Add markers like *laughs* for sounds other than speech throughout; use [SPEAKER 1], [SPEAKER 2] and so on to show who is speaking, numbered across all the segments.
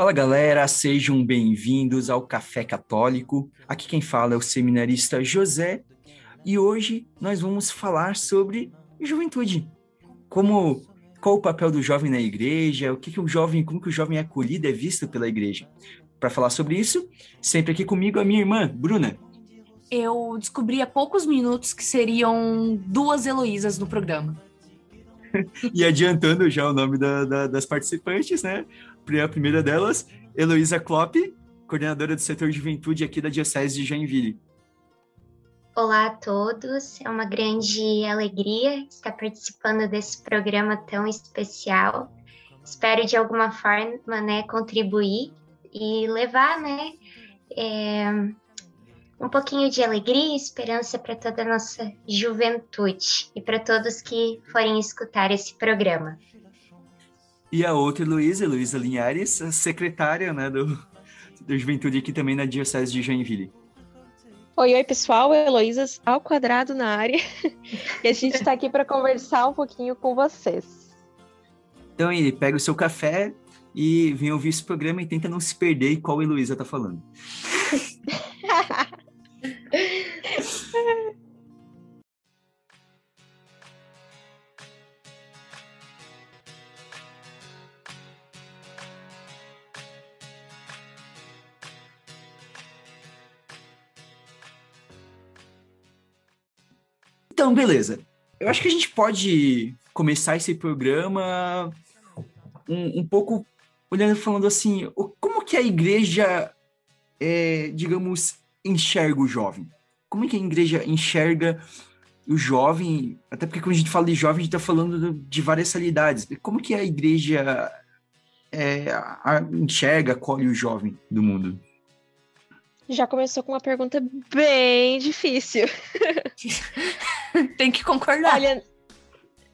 [SPEAKER 1] Fala galera, sejam bem-vindos ao Café Católico. Aqui quem fala é o seminarista José e hoje nós vamos falar sobre juventude. Como qual o papel do jovem na igreja, o que, que o jovem, como que o jovem é acolhido, é visto pela igreja. Para falar sobre isso, sempre aqui comigo a minha irmã, Bruna.
[SPEAKER 2] Eu descobri há poucos minutos que seriam duas Heloísas no programa. *laughs*
[SPEAKER 1] e adiantando já o nome da, da, das participantes, né? A primeira delas, Heloísa Klopp, coordenadora do setor de juventude aqui da Diocese de Joinville.
[SPEAKER 3] Olá a todos, é uma grande alegria estar participando desse programa tão especial. Espero de alguma forma, né, contribuir e levar, né, é, um pouquinho de alegria e esperança para toda a nossa juventude e para todos que forem escutar esse programa.
[SPEAKER 1] E a outra, Luísa, Luísa Linhares, secretária né, do, do Juventude aqui também na Diocese de Joinville.
[SPEAKER 4] Oi, oi, pessoal. Heloísa ao quadrado na área. *laughs* e a gente está aqui para conversar um pouquinho com vocês.
[SPEAKER 1] Então, ele pega o seu café e vem ouvir esse programa e tenta não se perder qual Heloísa está falando. *laughs* Então, beleza. Eu acho que a gente pode começar esse programa um, um pouco olhando falando assim, como que a igreja, é, digamos, enxerga o jovem? Como é que a igreja enxerga o jovem? Até porque quando a gente fala de jovem, a gente está falando de várias realidades. Como que a igreja é, a, enxerga, acolhe o jovem do mundo?
[SPEAKER 4] Já começou com uma pergunta bem difícil. *laughs*
[SPEAKER 2] Tem que concordar.
[SPEAKER 4] Olha,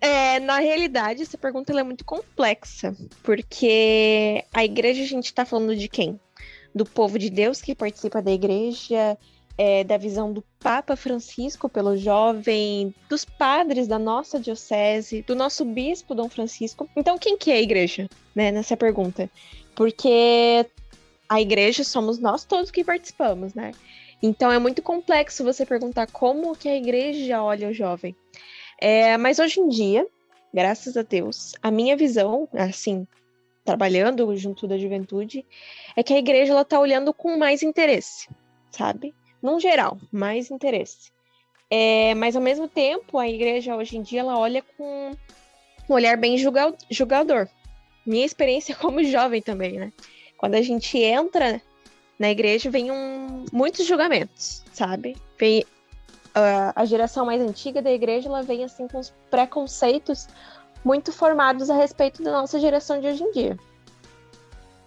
[SPEAKER 4] é, na realidade, essa pergunta é muito complexa, porque a igreja a gente está falando de quem? Do povo de Deus que participa da igreja, é, da visão do Papa Francisco pelo jovem, dos padres da nossa diocese, do nosso bispo Dom Francisco. Então, quem que é a igreja, né, nessa pergunta? Porque a igreja somos nós todos que participamos, né? Então é muito complexo você perguntar como que a igreja olha o jovem. É, mas hoje em dia, graças a Deus, a minha visão, assim, trabalhando junto da juventude, é que a igreja ela tá olhando com mais interesse, sabe? Num geral, mais interesse. É, mas ao mesmo tempo, a igreja hoje em dia ela olha com um olhar bem julgador. Minha experiência *laughs* como jovem também, né? Quando a gente entra na igreja, vem um, muitos julgamentos, sabe? Vem, uh, a geração mais antiga da igreja, ela vem assim com os preconceitos muito formados a respeito da nossa geração de hoje em dia.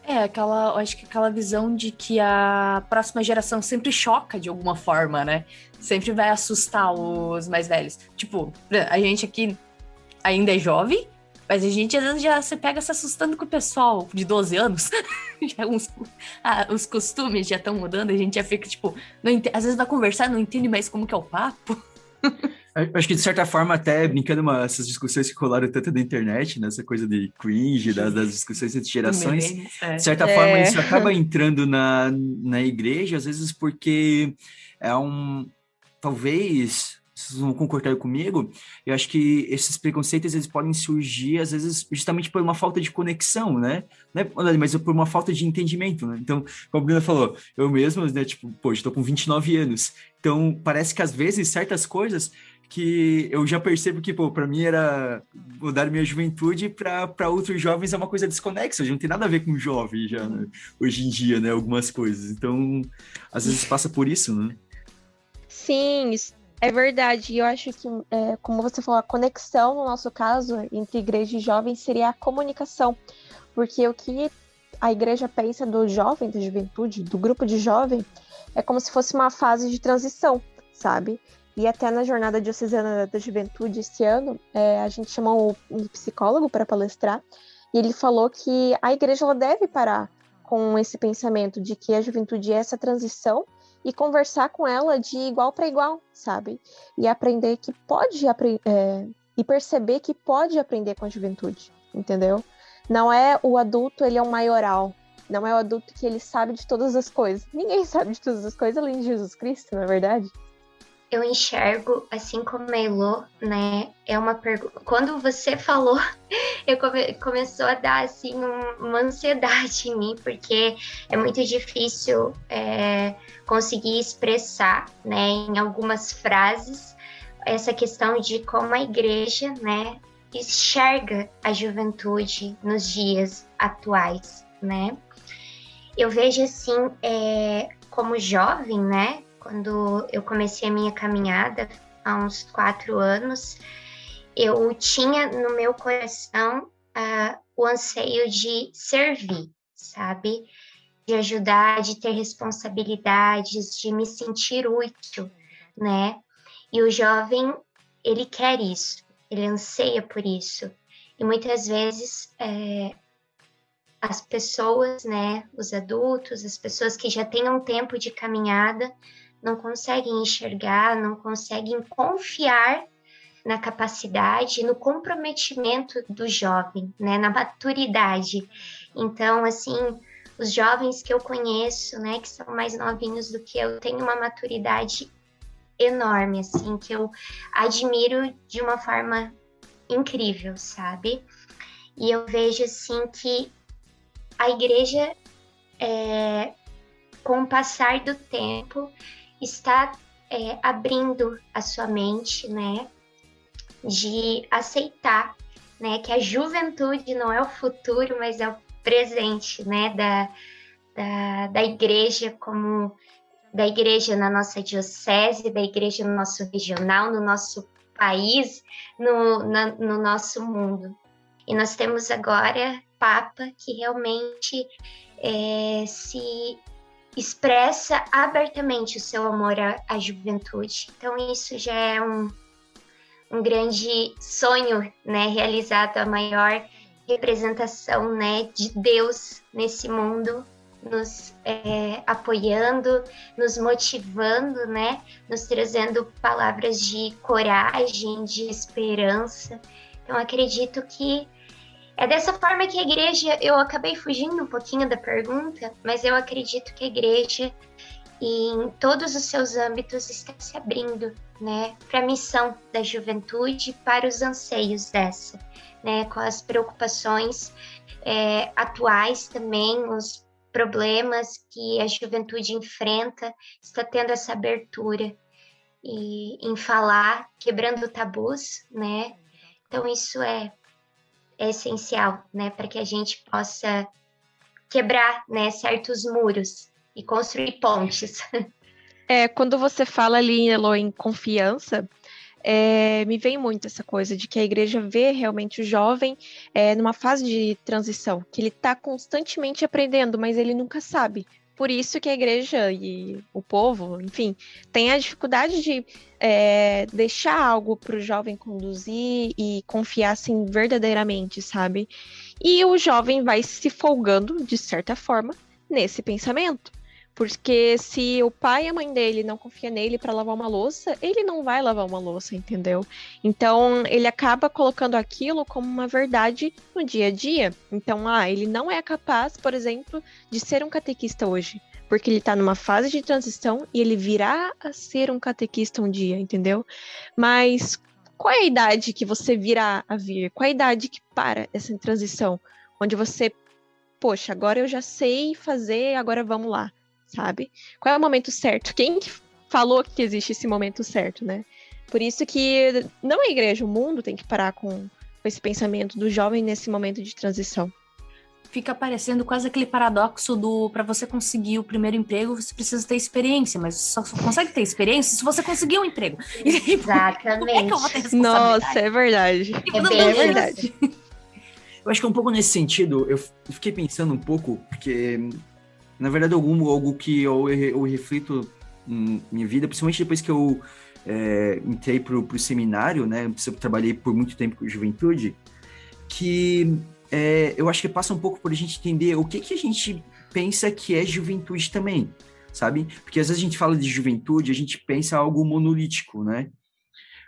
[SPEAKER 2] É, aquela, acho que aquela visão de que a próxima geração sempre choca de alguma forma, né? Sempre vai assustar os mais velhos. Tipo, a gente aqui ainda é jovem, mas a gente às vezes já se pega se assustando com o pessoal de 12 anos. *laughs* já uns, ah, os costumes já estão mudando, a gente já fica, tipo, não, às vezes vai conversar, não entende mais como que é o papo.
[SPEAKER 1] Acho que, de certa forma, até brincando uma, essas discussões que rolaram tanto na internet, nessa né, coisa de cringe, das, das discussões entre gerações, é. de certa é. forma, isso acaba entrando na, na igreja, às vezes porque é um. Talvez vocês vão concordar comigo, eu acho que esses preconceitos eles podem surgir, às vezes, justamente por uma falta de conexão, né? É, mas por uma falta de entendimento, né? Então, como a Bruna falou, eu mesmo, né, tipo, pô, estou com 29 anos, então parece que às vezes certas coisas que eu já percebo que, pô, para mim era mudar minha juventude para outros jovens é uma coisa desconexa, já não tem nada a ver com jovem já, né? hoje em dia, né, algumas coisas. Então, às vezes passa por isso, né?
[SPEAKER 4] Sim, é verdade, eu acho que, é, como você falou, a conexão, no nosso caso, entre igreja e jovem seria a comunicação. Porque o que a igreja pensa do jovem, da juventude, do grupo de jovem, é como se fosse uma fase de transição, sabe? E até na jornada diocesana da juventude esse ano, é, a gente chamou um psicólogo para palestrar, e ele falou que a igreja deve parar com esse pensamento de que a juventude é essa transição e conversar com ela de igual para igual, sabe? E aprender que pode é, e perceber que pode aprender com a juventude, entendeu? Não é o adulto, ele é um maioral, não é o adulto que ele sabe de todas as coisas. Ninguém *laughs* sabe de todas as coisas além de Jesus Cristo, na é verdade
[SPEAKER 3] eu enxergo, assim como a Elo, né? É uma pergunta. Quando você falou, *laughs* eu come... começou a dar assim um... uma ansiedade em mim, porque é muito difícil é, conseguir expressar, né, em algumas frases, essa questão de como a igreja, né, enxerga a juventude nos dias atuais, né? Eu vejo assim, é, como jovem, né? Quando eu comecei a minha caminhada há uns quatro anos, eu tinha no meu coração uh, o anseio de servir, sabe? De ajudar, de ter responsabilidades, de me sentir útil, né? E o jovem, ele quer isso, ele anseia por isso. E muitas vezes é, as pessoas, né, os adultos, as pessoas que já têm um tempo de caminhada, não conseguem enxergar, não conseguem confiar na capacidade, no comprometimento do jovem, né, na maturidade. Então, assim, os jovens que eu conheço, né, que são mais novinhos do que eu, têm uma maturidade enorme, assim, que eu admiro de uma forma incrível, sabe? E eu vejo, assim, que a igreja, é, com o passar do tempo, está é, abrindo a sua mente, né, de aceitar, né, que a juventude não é o futuro, mas é o presente, né, da, da, da igreja como da igreja na nossa diocese, da igreja no nosso regional, no nosso país, no, na, no nosso mundo. E nós temos agora Papa que realmente é, se expressa abertamente o seu amor à, à juventude. Então isso já é um, um grande sonho, né, realizado a maior representação, né, de Deus nesse mundo, nos é, apoiando, nos motivando, né, nos trazendo palavras de coragem, de esperança. Então acredito que é dessa forma que a igreja, eu acabei fugindo um pouquinho da pergunta, mas eu acredito que a igreja, em todos os seus âmbitos, está se abrindo, né, para a missão da juventude, para os anseios dessa, né, com as preocupações é, atuais também, os problemas que a juventude enfrenta, está tendo essa abertura e em falar, quebrando tabus, né? Então isso é é essencial, né, para que a gente possa quebrar, né, certos muros e construir pontes.
[SPEAKER 4] É, quando você fala ali, Elo, em confiança, é, me vem muito essa coisa de que a igreja vê realmente o jovem é, numa fase de transição, que ele está constantemente aprendendo, mas ele nunca sabe. Por isso que a igreja e o povo, enfim, tem a dificuldade de é, deixar algo para o jovem conduzir e confiar assim verdadeiramente, sabe? E o jovem vai se folgando, de certa forma, nesse pensamento. Porque se o pai e a mãe dele não confiam nele para lavar uma louça, ele não vai lavar uma louça, entendeu? Então ele acaba colocando aquilo como uma verdade no dia a dia. Então, ah, ele não é capaz, por exemplo, de ser um catequista hoje. Porque ele está numa fase de transição e ele virá a ser um catequista um dia, entendeu? Mas qual é a idade que você virá a vir? Qual é a idade que para essa transição? Onde você, poxa, agora eu já sei fazer, agora vamos lá sabe? Qual é o momento certo? Quem falou que existe esse momento certo, né? Por isso que não a igreja, o mundo tem que parar com, esse pensamento do jovem nesse momento de transição.
[SPEAKER 2] Fica parecendo quase aquele paradoxo do para você conseguir o primeiro emprego, você precisa ter experiência, mas você só consegue ter experiência se você conseguir um emprego. *laughs*
[SPEAKER 3] Exatamente.
[SPEAKER 2] é que eu vou ter
[SPEAKER 4] Nossa, é verdade.
[SPEAKER 3] É, bem é verdade.
[SPEAKER 1] Eu acho que é um pouco nesse sentido, eu fiquei pensando um pouco, porque na verdade, algum, algo que eu, eu reflito em minha vida, principalmente depois que eu é, entrei para o seminário, né? Eu trabalhei por muito tempo com juventude, que é, eu acho que passa um pouco por a gente entender o que, que a gente pensa que é juventude também, sabe? Porque às vezes a gente fala de juventude, a gente pensa algo monolítico, né?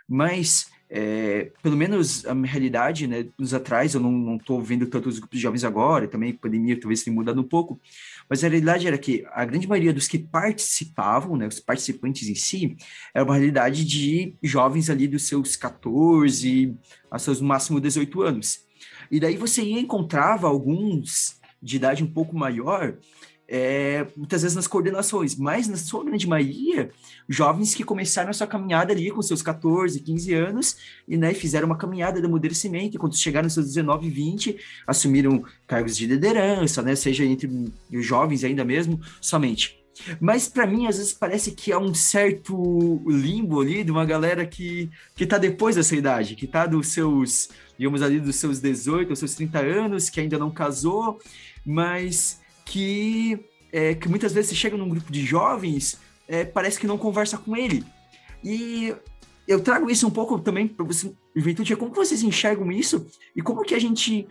[SPEAKER 1] Mas é, pelo menos a minha realidade, né, anos atrás, eu não estou vendo tantos grupos de jovens agora, também pandemia talvez tenha mudado um pouco, mas a realidade era que a grande maioria dos que participavam, né, os participantes em si, era uma realidade de jovens ali dos seus 14 a seus no máximo 18 anos. E daí você encontrava alguns de idade um pouco maior, é, muitas vezes nas coordenações, mas na sua grande maioria, jovens que começaram a sua caminhada ali com seus 14, 15 anos e né, fizeram uma caminhada de amadurecimento, e quando chegaram aos seus 19, 20, assumiram cargos de liderança, né, seja entre jovens ainda mesmo, somente. Mas para mim, às vezes, parece que há um certo limbo ali de uma galera que, que tá depois dessa idade, que tá dos seus, digamos ali, dos seus 18, dos seus 30 anos, que ainda não casou, mas que, é, que muitas vezes você chega num grupo de jovens, é, parece que não conversa com ele. E eu trago isso um pouco também para você, Juventude, como vocês enxergam isso e como que a gente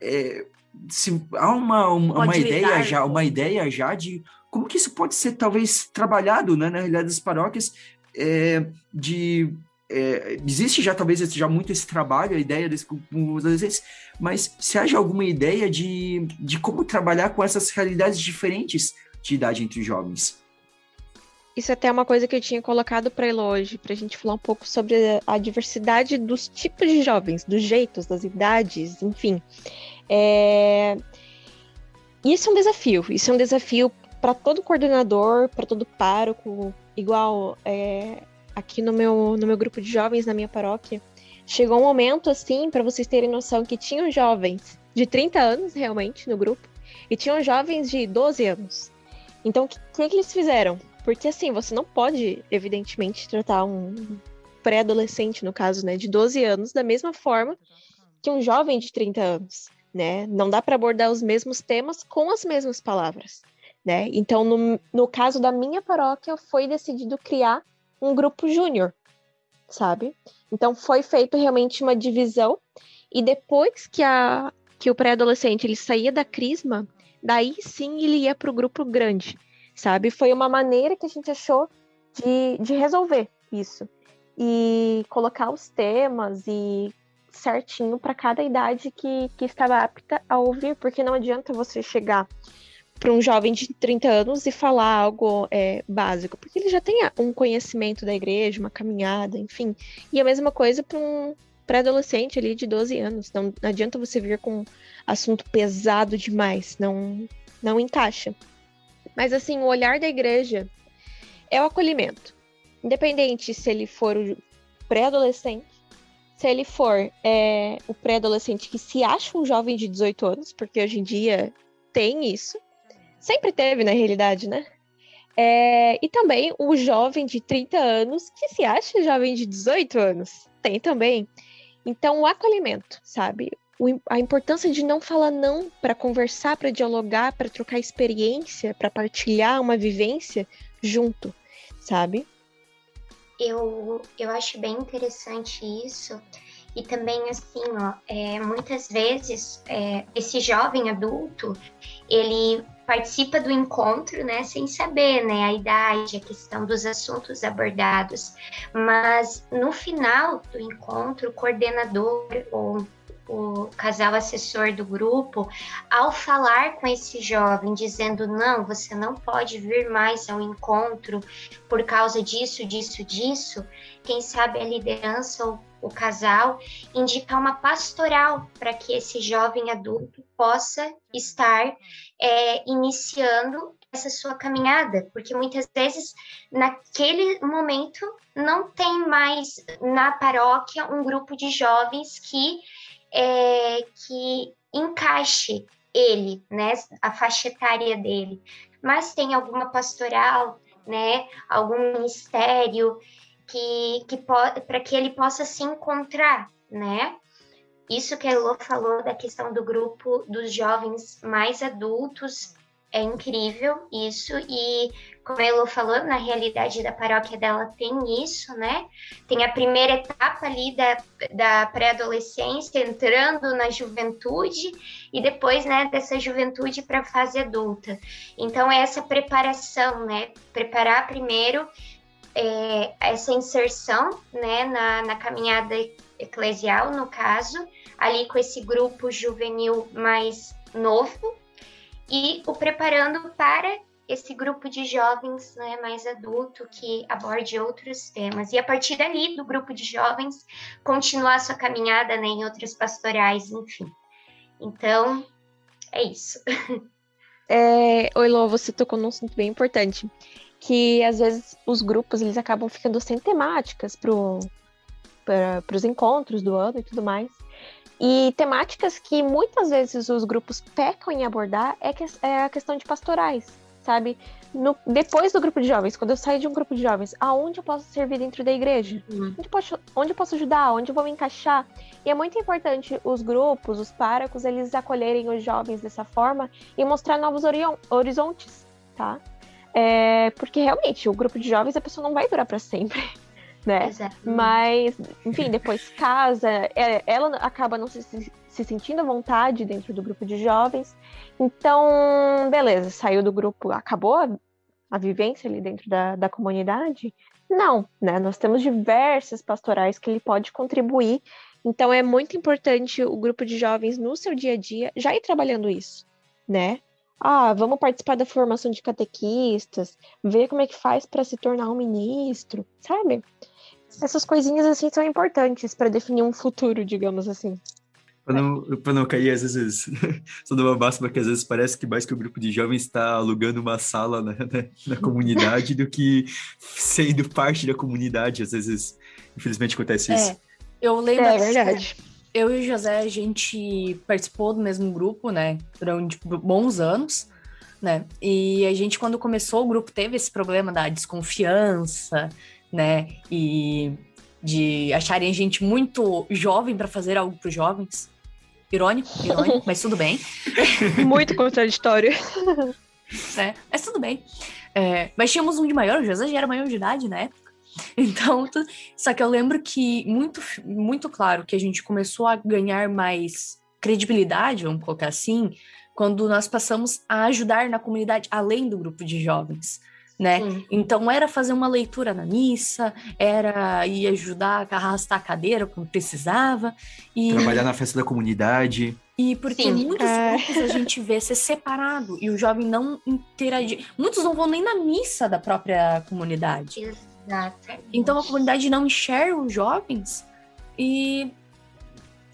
[SPEAKER 1] é, se há uma, uma, uma ideia já, uma ideia já de como que isso pode ser talvez trabalhado, né, na realidade das paróquias, é, de é, existe já talvez já muito esse trabalho, a ideia desse com mas se haja alguma ideia de, de como trabalhar com essas realidades diferentes de idade entre jovens?
[SPEAKER 4] Isso é até é uma coisa que eu tinha colocado para hoje, para a gente falar um pouco sobre a diversidade dos tipos de jovens, dos jeitos, das idades, enfim. É... Isso é um desafio, isso é um desafio para todo coordenador, para todo pároco, igual é, aqui no meu, no meu grupo de jovens, na minha paróquia, chegou um momento, assim, para vocês terem noção, que tinham jovens de 30 anos, realmente, no grupo, e tinham jovens de 12 anos. Então, o que, que, eles fizeram? Porque, assim, você não pode, evidentemente, tratar um pré-adolescente, no caso, né, de 12 anos, da mesma forma que um jovem de 30 anos, né? Não dá para abordar os mesmos temas com as mesmas palavras, né? Então, no, no caso da minha paróquia, foi decidido criar um grupo júnior, sabe? Então foi feito realmente uma divisão e depois que a que o pré-adolescente ele saía da crisma, daí sim ele ia para o grupo grande, sabe? Foi uma maneira que a gente achou de, de resolver isso e colocar os temas e certinho para cada idade que, que estava apta a ouvir, porque não adianta você chegar para um jovem de 30 anos e falar algo é, básico, porque ele já tem um conhecimento da igreja, uma caminhada, enfim. E a mesma coisa para um pré-adolescente ali de 12 anos. Não, não adianta você vir com assunto pesado demais, não, não encaixa. Mas assim, o olhar da igreja é o acolhimento. Independente se ele for o pré-adolescente, se ele for é, o pré-adolescente que se acha um jovem de 18 anos, porque hoje em dia tem isso, Sempre teve, na realidade, né? É, e também o jovem de 30 anos que se acha jovem de 18 anos. Tem também. Então, o acolhimento, sabe? O, a importância de não falar não para conversar, para dialogar, para trocar experiência, para partilhar uma vivência junto, sabe?
[SPEAKER 3] Eu, eu acho bem interessante isso. E também, assim, ó, é, muitas vezes é, esse jovem adulto, ele participa do encontro, né, sem saber, né, a idade, a questão dos assuntos abordados, mas no final do encontro, o coordenador ou o casal assessor do grupo, ao falar com esse jovem, dizendo: não, você não pode vir mais ao encontro por causa disso, disso, disso, quem sabe a liderança o casal, indicar uma pastoral para que esse jovem adulto possa estar é, iniciando essa sua caminhada, porque muitas vezes naquele momento não tem mais na paróquia um grupo de jovens que é, que encaixe ele, né, a faixa etária dele, mas tem alguma pastoral, né, algum ministério que, que para que ele possa se encontrar, né? Isso que a Elô falou da questão do grupo dos jovens mais adultos é incrível isso e como a Elô falou, na realidade da paróquia dela tem isso, né? Tem a primeira etapa ali da, da pré-adolescência, entrando na juventude, e depois, né, dessa juventude para a fase adulta. Então, é essa preparação, né? Preparar primeiro é, essa inserção né, na, na caminhada eclesial, no caso, ali com esse grupo juvenil mais novo, e o preparando para esse grupo de jovens né, mais adulto que aborde outros temas. E a partir dali, do grupo de jovens, continuar sua caminhada né, em outros pastorais, enfim. Então, é isso. *laughs*
[SPEAKER 4] É, Oi, Lô, você tocou num assunto bem importante, que às vezes os grupos eles acabam ficando sem temáticas para os encontros do ano e tudo mais. E temáticas que muitas vezes os grupos pecam em abordar é, que, é a questão de pastorais sabe? No, depois do grupo de jovens, quando eu sair de um grupo de jovens, aonde eu posso servir dentro da igreja? Uhum. Onde, posso, onde eu posso ajudar? Onde eu vou me encaixar? E é muito importante os grupos, os párocos, eles acolherem os jovens dessa forma e mostrar novos horizontes, tá? É, porque realmente, o grupo de jovens, a pessoa não vai durar para sempre. *laughs* Né? Mas, enfim, depois casa, é, ela acaba não se, se sentindo à vontade dentro do grupo de jovens, então, beleza, saiu do grupo, acabou a, a vivência ali dentro da, da comunidade? Não, né? Nós temos diversas pastorais que ele pode contribuir. Então, é muito importante o grupo de jovens no seu dia a dia já ir trabalhando isso, né? Ah, vamos participar da formação de catequistas, ver como é que faz para se tornar um ministro, sabe? Essas coisinhas assim são importantes para definir um futuro, digamos assim.
[SPEAKER 1] Para não, pra não cair, às vezes, *laughs* só dou uma máxima que às vezes parece que mais que o grupo de jovens está alugando uma sala na, na, na, comunidade do que sendo parte da comunidade. Às vezes, infelizmente, acontece é, isso.
[SPEAKER 2] Eu lembro. É verdade. Eu e o José, a gente participou do mesmo grupo, né? Durante bons anos, né? E a gente, quando começou o grupo, teve esse problema da desconfiança, né? E de acharem a gente muito jovem para fazer algo para os jovens. Irônico, irônico, *laughs* mas tudo bem.
[SPEAKER 4] Muito contraditório. *laughs*
[SPEAKER 2] É, mas tudo bem. É, mas tínhamos um de maior, o José já era maior de idade na época. *laughs* Então, tu... só que eu lembro que muito, muito claro que a gente começou a ganhar mais credibilidade, vamos colocar assim, quando nós passamos a ajudar na comunidade além do grupo de jovens né? Sim. Então era fazer uma leitura na missa, era ir ajudar a arrastar a cadeira quando precisava. E...
[SPEAKER 1] Trabalhar na festa da comunidade.
[SPEAKER 2] E porque Sim. muitos é. grupos a gente vê ser separado e o jovem não interagir. Muitos não vão nem na missa da própria comunidade. Exato. Então a comunidade não enxerga os jovens e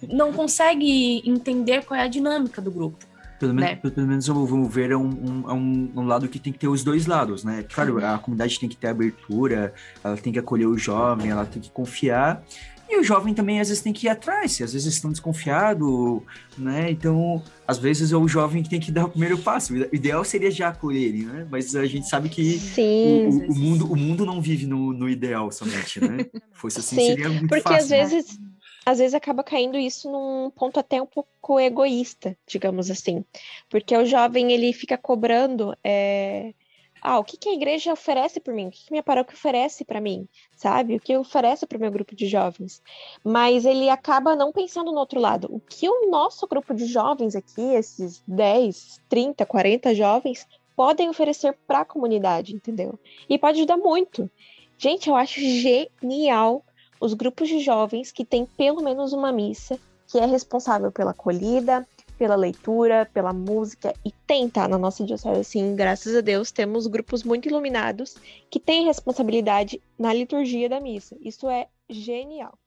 [SPEAKER 2] não consegue entender qual é a dinâmica do grupo.
[SPEAKER 1] Pelo, né? menos, pelo menos vamos ver é um, um, é um, um, lado que tem que ter os dois lados, né? Claro, uhum. a comunidade tem que ter abertura, ela tem que acolher o jovem, ela tem que confiar. E o jovem também às vezes tem que ir atrás, às vezes estão desconfiados, né? Então, às vezes é o jovem que tem que dar o primeiro passo. O ideal seria já acolherem, né? Mas a gente sabe que Sim, o, o, o mundo, o mundo não vive no, no ideal somente, né? *laughs* Fosse assim, Sim, seria muito
[SPEAKER 4] porque
[SPEAKER 1] fácil.
[SPEAKER 4] Porque às vezes às vezes acaba caindo isso num ponto até um pouco egoísta, digamos assim. Porque o jovem, ele fica cobrando... É... Ah, o que, que a igreja oferece por mim? O que, que minha paróquia oferece para mim? Sabe? O que oferece para o meu grupo de jovens? Mas ele acaba não pensando no outro lado. O que o nosso grupo de jovens aqui, esses 10, 30, 40 jovens, podem oferecer para a comunidade, entendeu? E pode ajudar muito. Gente, eu acho genial os grupos de jovens que têm pelo menos uma missa, que é responsável pela acolhida, pela leitura, pela música e tem, tá? Na nossa diocese, assim, graças a Deus, temos grupos muito iluminados que têm responsabilidade na liturgia da missa. Isso é genial.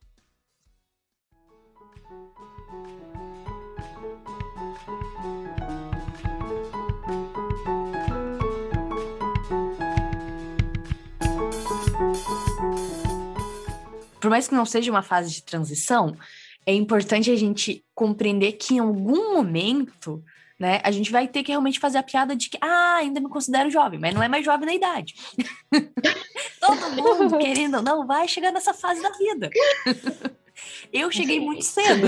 [SPEAKER 2] por mais que não seja uma fase de transição, é importante a gente compreender que em algum momento, né, a gente vai ter que realmente fazer a piada de que, ah, ainda me considero jovem, mas não é mais jovem na idade. *laughs* Todo mundo, *laughs* querendo ou não, vai chegar nessa fase da vida. *laughs* eu cheguei muito cedo.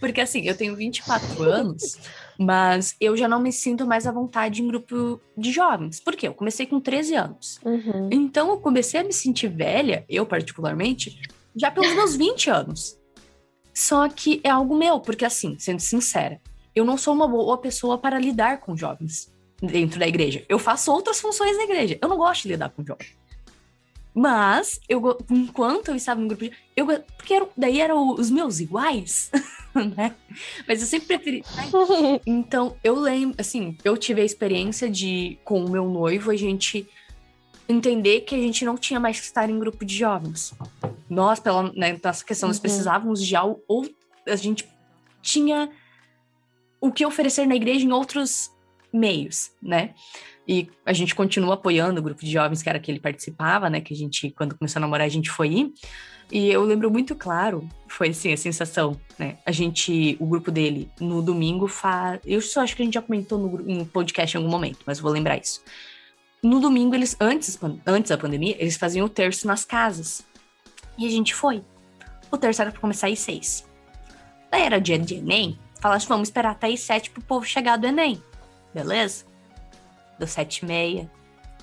[SPEAKER 2] Porque assim, eu tenho 24 anos, mas eu já não me sinto mais à vontade em grupo de jovens. Por quê? Eu comecei com 13 anos. Uhum. Então eu comecei a me sentir velha, eu particularmente, já pelos meus 20 anos. Só que é algo meu, porque assim, sendo sincera, eu não sou uma boa pessoa para lidar com jovens dentro da igreja. Eu faço outras funções na igreja. Eu não gosto de lidar com jovens. Mas, eu, enquanto eu estava no grupo de. Eu, porque era, daí eram os meus iguais, *laughs* né? Mas eu sempre preferi. *laughs* Então, eu lembro, assim, eu tive a experiência de, com o meu noivo, a gente entender que a gente não tinha mais que estar em grupo de jovens. Nós, pela né, nossa questão, uhum. nós precisávamos de algo, ou a gente tinha o que oferecer na igreja em outros meios, né? E a gente continua apoiando o grupo de jovens que era que ele participava, né? Que a gente, quando começou a namorar, a gente foi ir. E eu lembro muito claro, foi assim, a sensação, né? A gente, o grupo dele, no domingo, faz. Eu só acho que a gente já comentou no, no podcast em algum momento, mas vou lembrar isso. No domingo, eles, antes, antes da pandemia, eles faziam o terço nas casas. E a gente foi. O terço era pra começar às seis. Daí era dia de Enem, falaram assim, vamos esperar até às sete pro povo chegar do Enem. Beleza? deu sete e meia,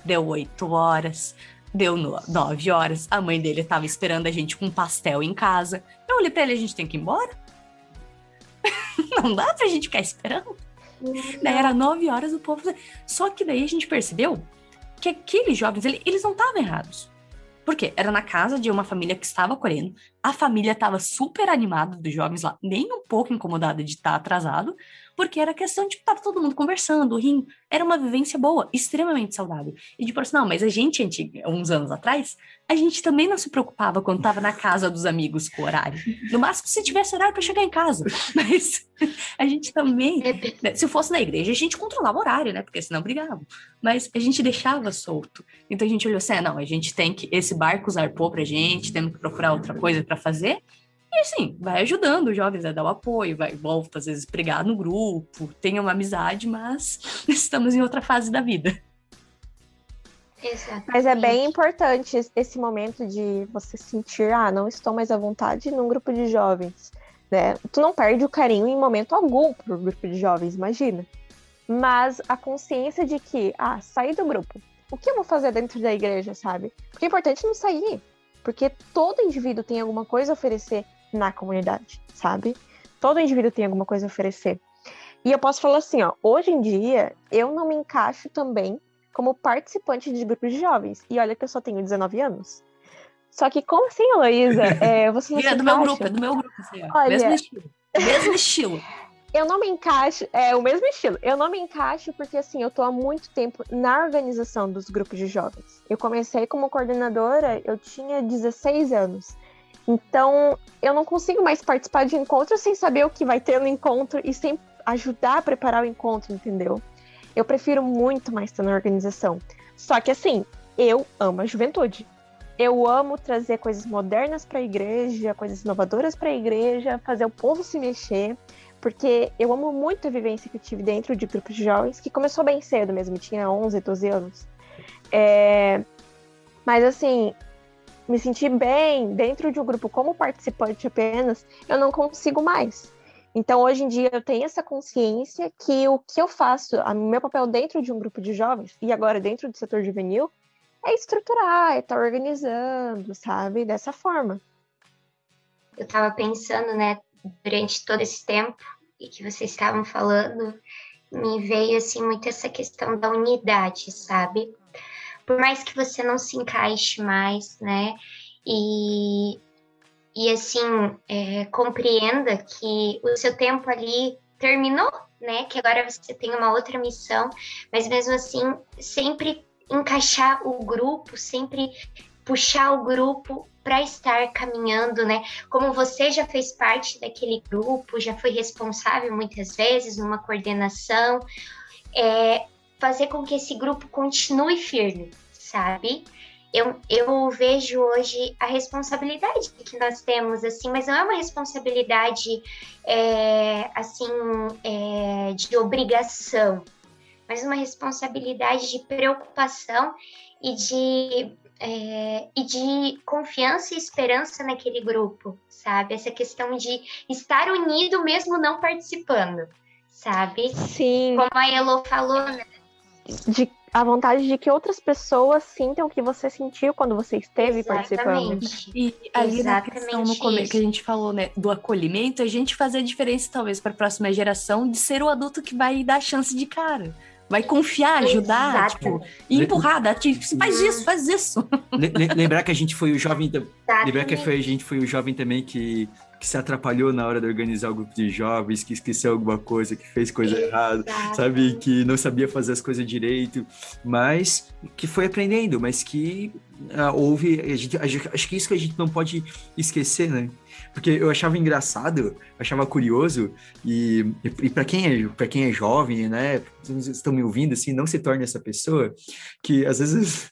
[SPEAKER 2] deu oito horas, deu nove horas. A mãe dele tava esperando a gente com um pastel em casa. Eu olhei pra ele, a gente tem que ir embora? *laughs* Não dá pra gente ficar esperando? Daí era nove horas, o povo... Só que daí a gente percebeu que aqueles jovens, eles não estavam errados. Por quê? Era na casa de uma família que estava colhendo. A família estava super animada dos jovens lá, nem um pouco incomodada de estar atrasado, porque era questão de estar todo mundo conversando, rindo. Era uma vivência boa, extremamente saudável. E tipo assim, não, mas a gente, uns anos atrás, a gente também não se preocupava quando estava na casa dos amigos com o horário. No máximo, se tivesse horário para chegar em casa. *laughs* Mas a gente também, é né, se fosse na igreja, a gente controlava o horário, né? Porque senão brigava. Mas a gente deixava solto. Então a gente olhou assim, ah, não, a gente tem que, esse barco zarpou pra gente, temos que procurar outra coisa para fazer. E assim, vai ajudando os jovens a dar o apoio, vai, volta às vezes pregar no grupo, tem uma amizade, mas *laughs* estamos em outra fase da vida.
[SPEAKER 4] Exatamente. Mas é bem importante esse momento de você sentir, ah, não estou mais à vontade num grupo de jovens, né? Tu não perde o carinho em momento algum pro grupo de jovens, imagina. Mas a consciência de que, ah, sair do grupo, o que eu vou fazer dentro da igreja, sabe? Porque é importante não sair, porque todo indivíduo tem alguma coisa a oferecer na comunidade, sabe? Todo indivíduo tem alguma coisa a oferecer. E eu posso falar assim, ó, hoje em dia eu não me encaixo também como participante de grupos de jovens. E olha que eu só tenho 19 anos. Só que como assim, Heloísa? É, *laughs* você não
[SPEAKER 2] é do meu grupo, é do meu grupo, assim. Olha, mesmo estilo. Mesmo estilo. *laughs*
[SPEAKER 4] Eu não me encaixo, é o mesmo estilo. Eu não me encaixo porque assim, eu tô há muito tempo na organização dos grupos de jovens. Eu comecei como coordenadora, eu tinha 16 anos. Então, eu não consigo mais participar de encontros sem saber o que vai ter no encontro e sem ajudar a preparar o encontro, entendeu? Eu prefiro muito mais estar na organização. Só que assim, eu amo a juventude. Eu amo trazer coisas modernas para a igreja, coisas inovadoras para a igreja, fazer o povo se mexer, porque eu amo muito a vivência que eu tive dentro de grupos de jovens, que começou bem cedo mesmo, tinha 11, 12 anos. É... Mas assim, me sentir bem dentro de um grupo como participante apenas, eu não consigo mais. Então, hoje em dia, eu tenho essa consciência que o que eu faço, o meu papel dentro de um grupo de jovens, e agora dentro do setor juvenil, é estruturar, é estar tá organizando, sabe? Dessa forma.
[SPEAKER 3] Eu estava pensando, né, durante todo esse tempo e que vocês estavam falando, me veio, assim, muito essa questão da unidade, sabe? Por mais que você não se encaixe mais, né? E, e assim, é, compreenda que o seu tempo ali terminou, né? Que agora você tem uma outra missão, mas mesmo assim, sempre encaixar o grupo, sempre puxar o grupo para estar caminhando, né? Como você já fez parte daquele grupo, já foi responsável muitas vezes numa coordenação, é, fazer com que esse grupo continue firme, sabe? Eu, eu vejo hoje a responsabilidade que nós temos, assim, mas não é uma responsabilidade, é, assim, é, de obrigação, mas uma responsabilidade de preocupação e de, é, e de confiança e esperança naquele grupo, sabe? Essa questão de estar unido mesmo não participando, sabe?
[SPEAKER 4] Sim.
[SPEAKER 3] Como a Elo falou, né?
[SPEAKER 4] De a vontade de que outras pessoas sintam o que você sentiu quando você esteve Exatamente. participando.
[SPEAKER 2] E ali Exatamente na questão no começo que a gente falou, né, do acolhimento, a gente fazer a diferença talvez para a próxima geração de ser o adulto que vai dar chance de cara. vai confiar, ajudar, Exato. tipo, e empurrar, dá, tipo, faz isso, faz isso.
[SPEAKER 1] Lembrar que a gente foi o jovem, lembrar que foi, a gente foi o jovem também que que se atrapalhou na hora de organizar o grupo de jovens, que esqueceu alguma coisa, que fez coisa Exato. errada, sabe? Que não sabia fazer as coisas direito, mas que foi aprendendo, mas que uh, houve. A gente, acho que isso que a gente não pode esquecer, né? Porque eu achava engraçado, achava curioso, e, e, e para quem, é, pra quem é jovem, né? Vocês estão me ouvindo assim, não se torne essa pessoa que às vezes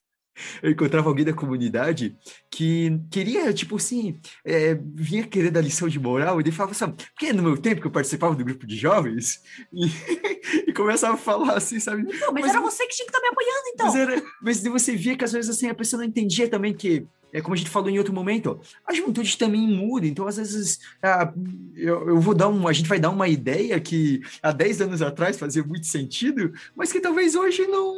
[SPEAKER 1] eu encontrava alguém da comunidade que queria, tipo assim, é, vinha querer dar lição de moral, e ele falava assim, porque no meu tempo que eu participava do grupo de jovens, e, *laughs* e começava a falar assim, sabe?
[SPEAKER 2] Não, mas, mas era você que tinha que estar tá me apoiando, então.
[SPEAKER 1] Mas, era, mas você via que às vezes assim, a pessoa não entendia também que é como a gente falou em outro momento, a juventude também muda, então às vezes ah, eu, eu, vou dar um, a gente vai dar uma ideia que há 10 anos atrás fazia muito sentido, mas que talvez hoje não,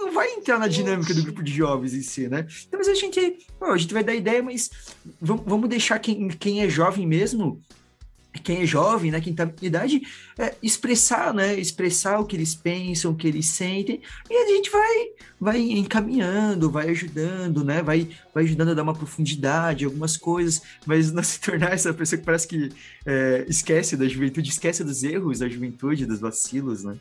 [SPEAKER 1] não vai entrar na dinâmica do grupo de jovens em si, né? Então, mas a gente, a gente vai dar ideia, mas vamos, deixar quem, quem é jovem mesmo quem é jovem, né, quem tá em idade, é, expressar, né, expressar o que eles pensam, o que eles sentem, e a gente vai, vai encaminhando, vai ajudando, né, vai, vai ajudando a dar uma profundidade, algumas coisas, mas não *laughs* se tornar essa pessoa que parece que é, esquece da juventude, esquece dos erros da juventude, dos vacilos, né.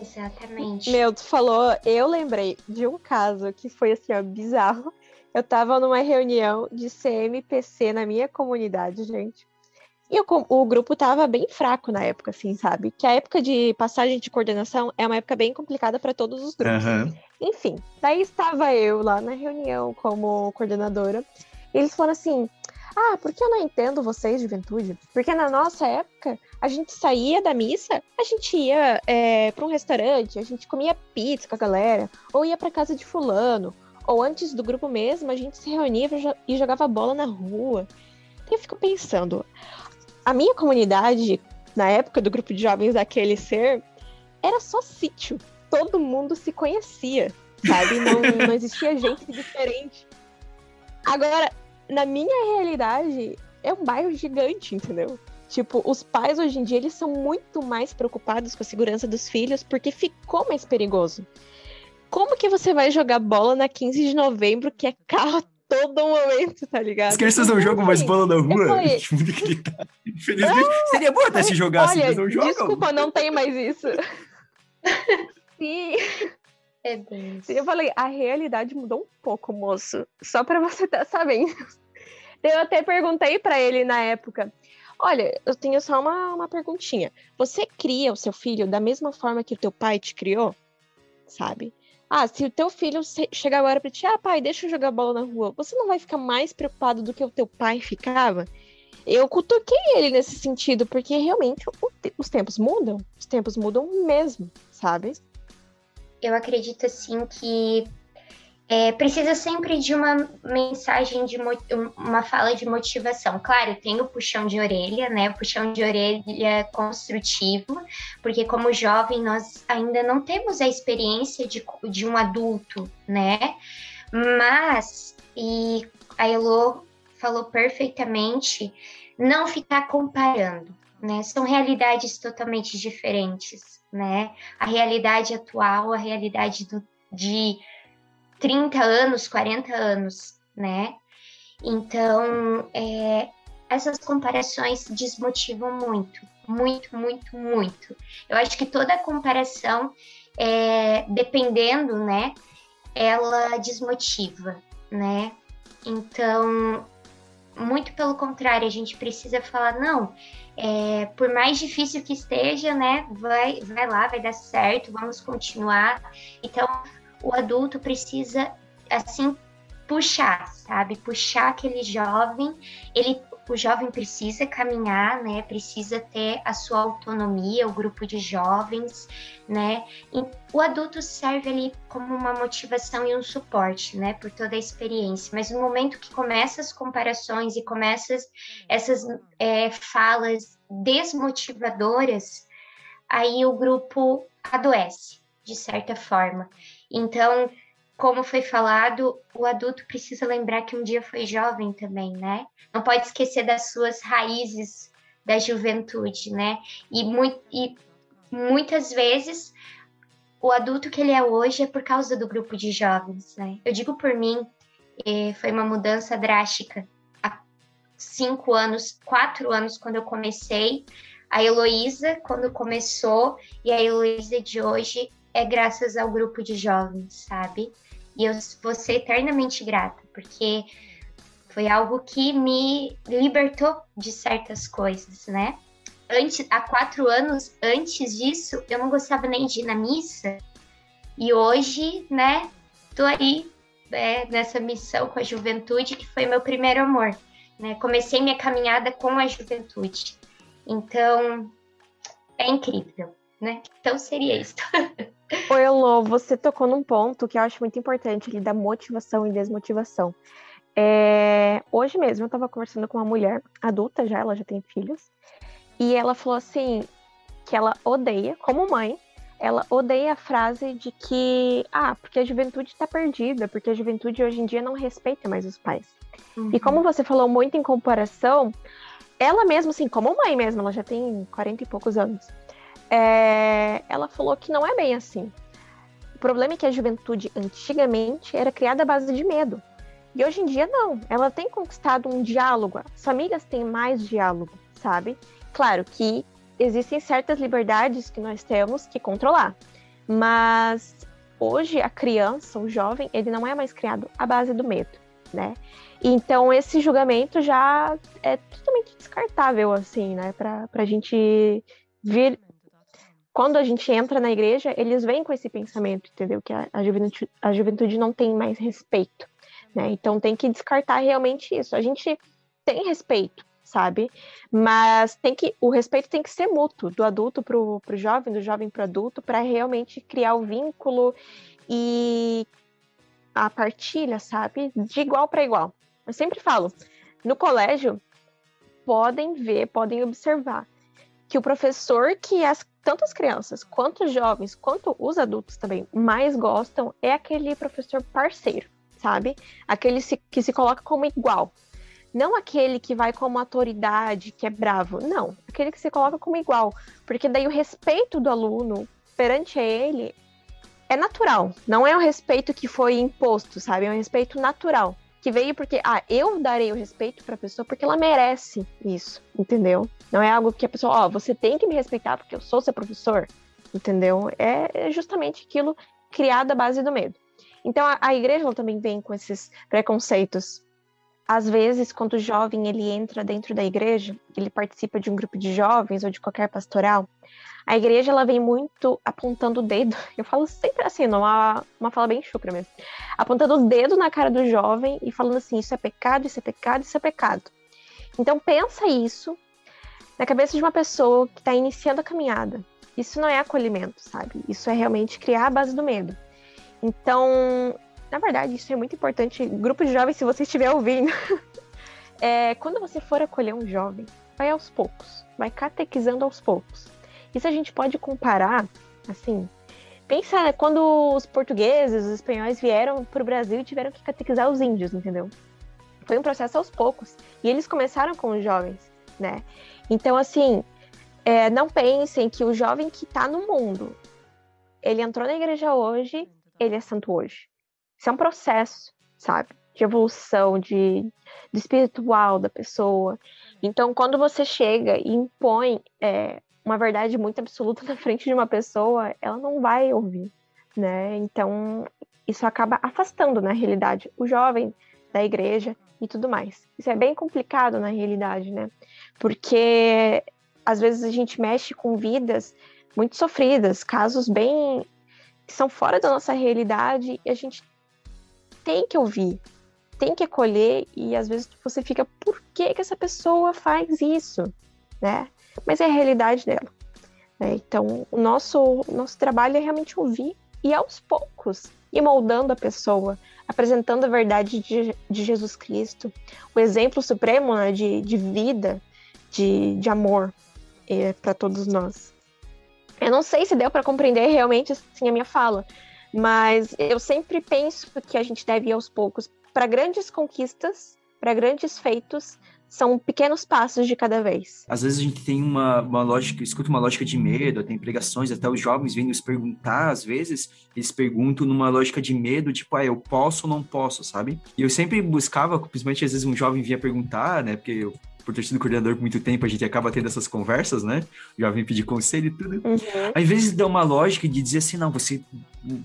[SPEAKER 3] Exatamente.
[SPEAKER 4] Meu, tu falou, eu lembrei de um caso que foi assim, ó, bizarro. Eu tava numa reunião de CMPC na minha comunidade, gente. E o, o, grupo tava bem fraco na época, assim, sabe? Que a época de passagem de coordenação é uma época bem complicada para todos os grupos. Uhum. Enfim, daí estava eu lá na reunião como coordenadora. E eles falaram assim: ah, por que eu não entendo vocês, juventude? Porque na nossa época, a gente saía da missa, a gente ia é, para um restaurante, a gente comia pizza com a galera, ou ia para casa de fulano, ou antes do grupo mesmo, a gente se reunia e jogava bola na rua. eu fico pensando, a minha comunidade, na época do grupo de jovens daquele ser, era só sítio. Todo mundo se conhecia, sabe? Não, não existia gente diferente. Agora, na minha realidade, é um bairro gigante, entendeu? Tipo, os pais hoje em dia eles são muito mais preocupados com a segurança dos filhos porque ficou mais perigoso. Como que você vai jogar bola na 15 de novembro, que é carro todo momento, tá ligado?
[SPEAKER 1] As crianças não jogam mais bola na rua? *laughs* Infelizmente, ah, seria bom até se jogasse,
[SPEAKER 4] olha,
[SPEAKER 1] mas não jogam.
[SPEAKER 4] Desculpa, não tem mais isso. *laughs* Sim.
[SPEAKER 3] É.
[SPEAKER 4] Eu falei, a realidade mudou um pouco, moço. Só para você estar tá sabendo. Eu até perguntei para ele na época. Olha, eu tenho só uma, uma perguntinha. Você cria o seu filho da mesma forma que o teu pai te criou? Sabe? Ah, se o teu filho chegar agora para ti, ah, pai, deixa eu jogar bola na rua, você não vai ficar mais preocupado do que o teu pai ficava? Eu cutuquei ele nesse sentido, porque realmente os tempos mudam, os tempos mudam mesmo, sabe?
[SPEAKER 3] Eu acredito assim que é, precisa sempre de uma mensagem, de uma fala de motivação. Claro, tem o puxão de orelha, né? O puxão de orelha construtivo, porque como jovem nós ainda não temos a experiência de, de um adulto, né? Mas, e a Elo falou perfeitamente, não ficar comparando, né? São realidades totalmente diferentes né? A realidade atual, a realidade do, de 30 anos, 40 anos, né? Então, é, essas comparações desmotivam muito, muito, muito, muito. Eu acho que toda comparação, é, dependendo, né, ela desmotiva, né? Então, muito pelo contrário, a gente precisa falar, não, é, por mais difícil que esteja, né, vai, vai lá, vai dar certo, vamos continuar. Então, o adulto precisa, assim, puxar, sabe? Puxar aquele jovem, ele o jovem precisa caminhar, né? Precisa ter a sua autonomia, o grupo de jovens, né? E o adulto serve ali como uma motivação e um suporte, né? Por toda a experiência. Mas no momento que começa as comparações e começa essas é, falas desmotivadoras, aí o grupo adoece, de certa forma. Então, como foi falado, o adulto precisa lembrar que um dia foi jovem também, né? Não pode esquecer das suas raízes da juventude, né? E, muito, e muitas vezes o adulto que ele é hoje é por causa do grupo de jovens, né? Eu digo por mim, foi uma mudança drástica há cinco anos, quatro anos quando eu comecei. A Heloísa, quando começou, e a Heloísa de hoje é graças ao grupo de jovens, sabe? E eu vou ser eternamente grata, porque foi algo que me libertou de certas coisas, né? Antes, há quatro anos antes disso, eu não gostava nem de ir na missa. E hoje, né, tô aí é, nessa missão com a juventude, que foi meu primeiro amor. Né? Comecei minha caminhada com a juventude. Então, é incrível, né? Então seria isso. *laughs*
[SPEAKER 4] Oi, Elô, você tocou num ponto que eu acho muito importante, ali da motivação e desmotivação. É... Hoje mesmo eu estava conversando com uma mulher adulta já, ela já tem filhos, e ela falou assim que ela odeia, como mãe, ela odeia a frase de que, ah, porque a juventude está perdida, porque a juventude hoje em dia não respeita mais os pais. Uhum. E como você falou muito em comparação, ela mesma, assim, como mãe mesmo, ela já tem 40 e poucos anos é, ela falou que não é bem assim. O problema é que a juventude antigamente era criada à base de medo. E hoje em dia não. Ela tem conquistado um diálogo. As famílias têm mais diálogo, sabe? Claro que existem certas liberdades que nós temos que controlar. Mas hoje a criança, o jovem, ele não é mais criado à base do medo, né? Então esse julgamento já é totalmente descartável, assim, né? Para a gente vir quando a gente entra na igreja, eles vêm com esse pensamento, entendeu? Que a, a, juventude, a juventude não tem mais respeito, né? Então tem que descartar realmente isso. A gente tem respeito, sabe? Mas tem que o respeito tem que ser mútuo, do adulto para o jovem, do jovem para o adulto, para realmente criar o vínculo e a partilha, sabe? De igual para igual. Eu sempre falo, no colégio podem ver, podem observar que o professor que as tanto as crianças quanto os jovens, quanto os adultos também mais gostam é aquele professor parceiro, sabe? Aquele que se coloca como igual. Não aquele que vai como autoridade, que é bravo. Não, aquele que se coloca como igual. Porque daí o respeito do aluno perante ele é natural. Não é um respeito que foi imposto, sabe? É um respeito natural que veio porque, ah, eu darei o respeito para a pessoa porque ela merece isso, entendeu? Não é algo que a pessoa, ó, oh, você tem que me respeitar porque eu sou seu professor, entendeu? É, é justamente aquilo criado à base do medo. Então a, a igreja também vem com esses preconceitos. Às vezes, quando o jovem ele entra dentro da igreja, ele participa de um grupo de jovens ou de qualquer pastoral, a igreja ela vem muito apontando o dedo. *laughs* Eu falo sempre assim, uma, uma fala bem chucra mesmo. Apontando o dedo na cara do jovem e falando assim: isso é pecado, isso é pecado, isso é pecado. Então pensa isso na cabeça de uma pessoa que está iniciando a caminhada. Isso não é acolhimento, sabe? Isso é realmente criar a base do medo. Então, na verdade, isso é muito importante. Grupo de jovens, se você estiver ouvindo, *laughs* é, quando você for acolher um jovem, vai aos poucos, vai catequizando aos poucos. Isso a gente pode comparar, assim, pensa quando os portugueses, os espanhóis vieram para o Brasil e tiveram que catequizar os índios, entendeu? Foi um processo aos poucos. E eles começaram com os jovens, né? Então, assim, é, não pensem que o jovem que está no mundo, ele entrou na igreja hoje, ele é santo hoje. Isso é um processo, sabe? De evolução, de, de espiritual da pessoa. Então, quando você chega e impõe é, uma verdade muito absoluta *laughs* na frente de uma pessoa, ela não vai ouvir, né? Então, isso acaba afastando, na realidade, o jovem da igreja e tudo mais. Isso é bem complicado na realidade, né? Porque às vezes a gente mexe com vidas muito sofridas, casos bem que são fora da nossa realidade e a gente tem que ouvir, tem que acolher e às vezes você fica, por que que essa pessoa faz isso, né? mas é a realidade dela. Né? Então, o nosso, nosso trabalho é realmente ouvir e aos poucos ir moldando a pessoa, apresentando a verdade de, de Jesus Cristo, o exemplo supremo né, de, de vida, de, de amor é, para todos nós. Eu não sei se deu para compreender realmente assim, a minha fala, mas eu sempre penso que a gente deve ir aos poucos para grandes conquistas, para grandes feitos, são pequenos passos de cada vez.
[SPEAKER 1] Às vezes a gente tem uma, uma lógica, escuta uma lógica de medo, tem pregações, até os jovens vêm nos perguntar, às vezes, eles perguntam numa lógica de medo, tipo, ah, eu posso ou não posso, sabe? E eu sempre buscava, principalmente às vezes um jovem vinha perguntar, né, porque eu por ter sido coordenador por muito tempo, a gente acaba tendo essas conversas, né? O jovem pedir conselho e tudo. Uhum. Ao invés de dar uma lógica de dizer assim, não, você,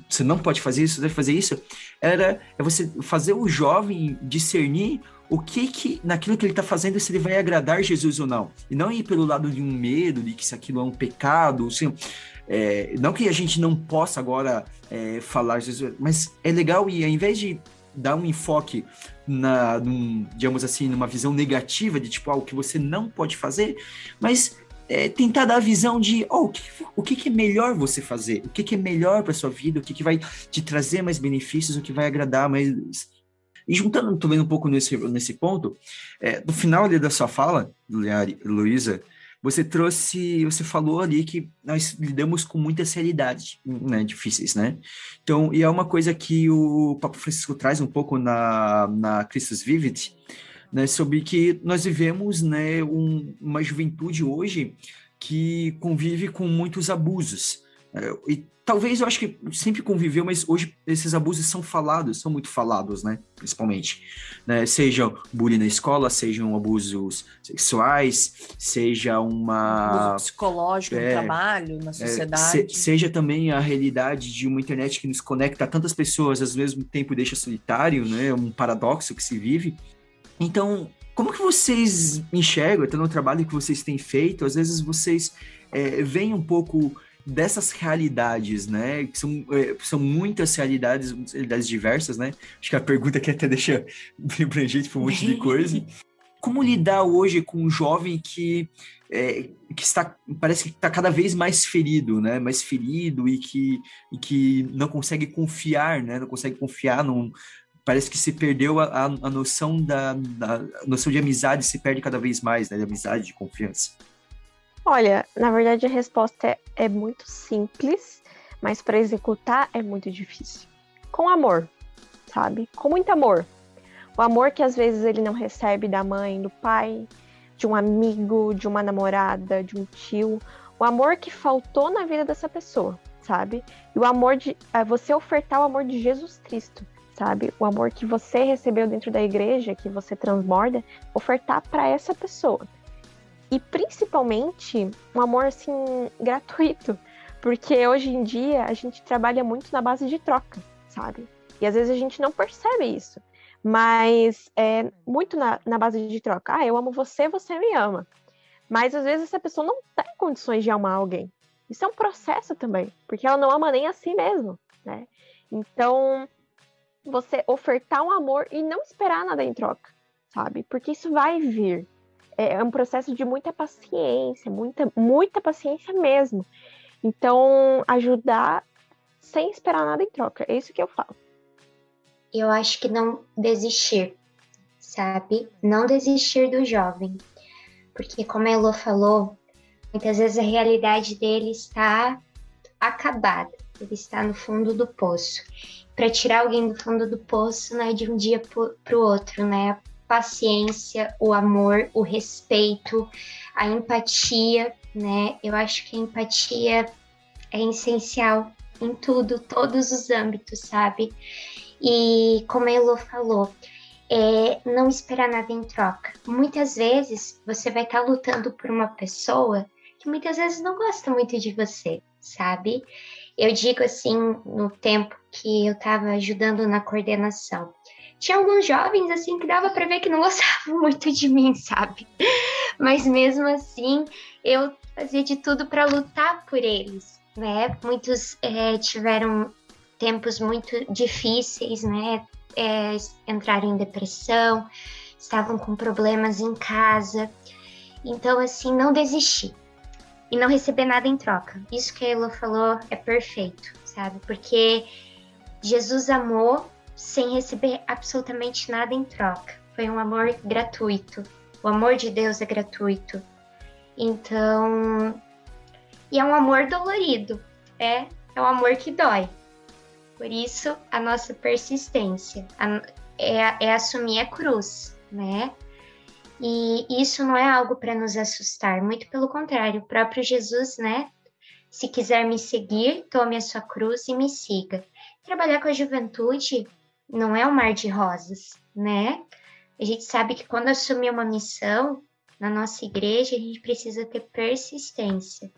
[SPEAKER 1] você não pode fazer isso, deve fazer isso, era é você fazer o jovem discernir o que que, naquilo que ele está fazendo, se ele vai agradar Jesus ou não. E não ir pelo lado de um medo, de que se aquilo é um pecado, assim, é, não que a gente não possa agora é, falar Jesus, mas é legal e ao invés de dar um enfoque na, num, digamos assim, numa visão negativa de tipo, ah, o que você não pode fazer, mas é, tentar dar a visão de oh, o, que, o que, que é melhor você fazer, o que, que é melhor para sua vida, o que, que vai te trazer mais benefícios, o que vai agradar mais? E juntando também um pouco nesse, nesse ponto, é, no final ali da sua fala, Luísa, você trouxe, você falou ali que nós lidamos com muitas realidades né, difíceis, né? Então, e é uma coisa que o Papa Francisco traz um pouco na, na Christus Vivit, né, sobre que nós vivemos né, um, uma juventude hoje que convive com muitos abusos. É, e talvez eu acho que sempre conviveu, mas hoje esses abusos são falados, são muito falados, né? Principalmente. Né? Sejam bullying na escola, sejam abusos sexuais, seja uma.
[SPEAKER 2] Abuso psicológico é, no trabalho, na sociedade.
[SPEAKER 1] É, se, seja também a realidade de uma internet que nos conecta a tantas pessoas, ao mesmo tempo deixa solitário, né? Um paradoxo que se vive. Então, como que vocês enxergam, até no trabalho que vocês têm feito, às vezes vocês é, veem um pouco dessas realidades, né? Que são, é, são muitas realidades, realidades diversas, né? Acho que a pergunta que até deixa *laughs* bem pra gente por um monte de coisa. Como lidar hoje com um jovem que, é, que está, parece que está cada vez mais ferido, né? Mais ferido e que, e que não consegue confiar, né? Não consegue confiar num, parece que se perdeu a, a, noção da, da a noção de amizade se perde cada vez mais, né? De amizade, de confiança.
[SPEAKER 4] Olha, na verdade a resposta é, é muito simples, mas para executar é muito difícil. Com amor, sabe? Com muito amor. O amor que às vezes ele não recebe da mãe, do pai, de um amigo, de uma namorada, de um tio. O amor que faltou na vida dessa pessoa, sabe? E o amor de. É você ofertar o amor de Jesus Cristo, sabe? O amor que você recebeu dentro da igreja, que você transborda, ofertar para essa pessoa. E principalmente um amor assim gratuito, porque hoje em dia a gente trabalha muito na base de troca, sabe? E às vezes a gente não percebe isso, mas é muito na, na base de troca. Ah, eu amo você, você me ama. Mas às vezes essa pessoa não tem condições de amar alguém. Isso é um processo também, porque ela não ama nem a si mesma, né? Então, você ofertar um amor e não esperar nada em troca, sabe? Porque isso vai vir. É, é um processo de muita paciência, muita, muita paciência mesmo. Então, ajudar sem esperar nada em troca. É isso que eu falo.
[SPEAKER 3] Eu acho que não desistir, sabe? Não desistir do jovem. Porque, como a Elo falou, muitas vezes a realidade dele está acabada. Ele está no fundo do poço. Para tirar alguém do fundo do poço não é de um dia para o outro, né? Paciência, o amor, o respeito, a empatia, né? Eu acho que a empatia é essencial em tudo, todos os âmbitos, sabe? E como a Elo falou, é não esperar nada em troca. Muitas vezes você vai estar tá lutando por uma pessoa que muitas vezes não gosta muito de você, sabe? Eu digo assim, no tempo que eu estava ajudando na coordenação, tinha alguns jovens assim que dava para ver que não *laughs* gostavam muito de mim, sabe? Mas mesmo assim, eu fazia de tudo para lutar por eles, né? Muitos é, tiveram tempos muito difíceis, né? É, entraram em depressão, estavam com problemas em casa. Então, assim, não desistir e não receber nada em troca. Isso que a Elo falou é perfeito, sabe? Porque Jesus amou sem receber absolutamente nada em troca. Foi um amor gratuito. O amor de Deus é gratuito. Então, e é um amor dolorido. É, é um amor que dói. Por isso, a nossa persistência a, é, é assumir a cruz, né? E isso não é algo para nos assustar, muito pelo contrário, o próprio Jesus, né? Se quiser me seguir, tome a sua cruz e me siga. Trabalhar com a juventude não é um mar de rosas, né? A gente sabe que quando assumir uma missão na nossa igreja, a gente precisa ter persistência.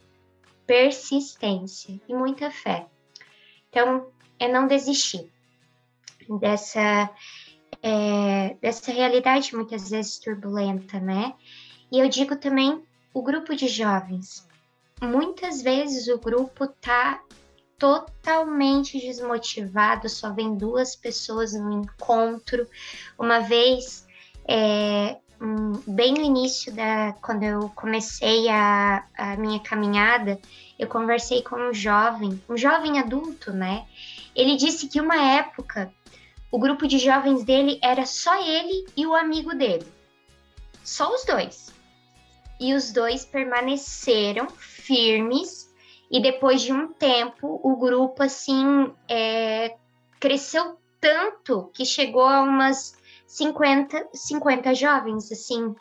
[SPEAKER 3] Persistência e muita fé. Então, é não desistir dessa, é, dessa realidade muitas vezes turbulenta, né? E eu digo também o grupo de jovens. Muitas vezes o grupo tá totalmente desmotivado, só vem duas pessoas no encontro. Uma vez, é, um, bem no início da quando eu comecei a, a minha caminhada, eu conversei com um jovem, um jovem adulto, né? Ele disse que uma época o grupo de jovens dele era só ele e o amigo dele. Só os dois. E os dois permaneceram firmes e depois de um tempo, o grupo, assim, é, cresceu tanto que chegou a umas 50, 50 jovens, assim,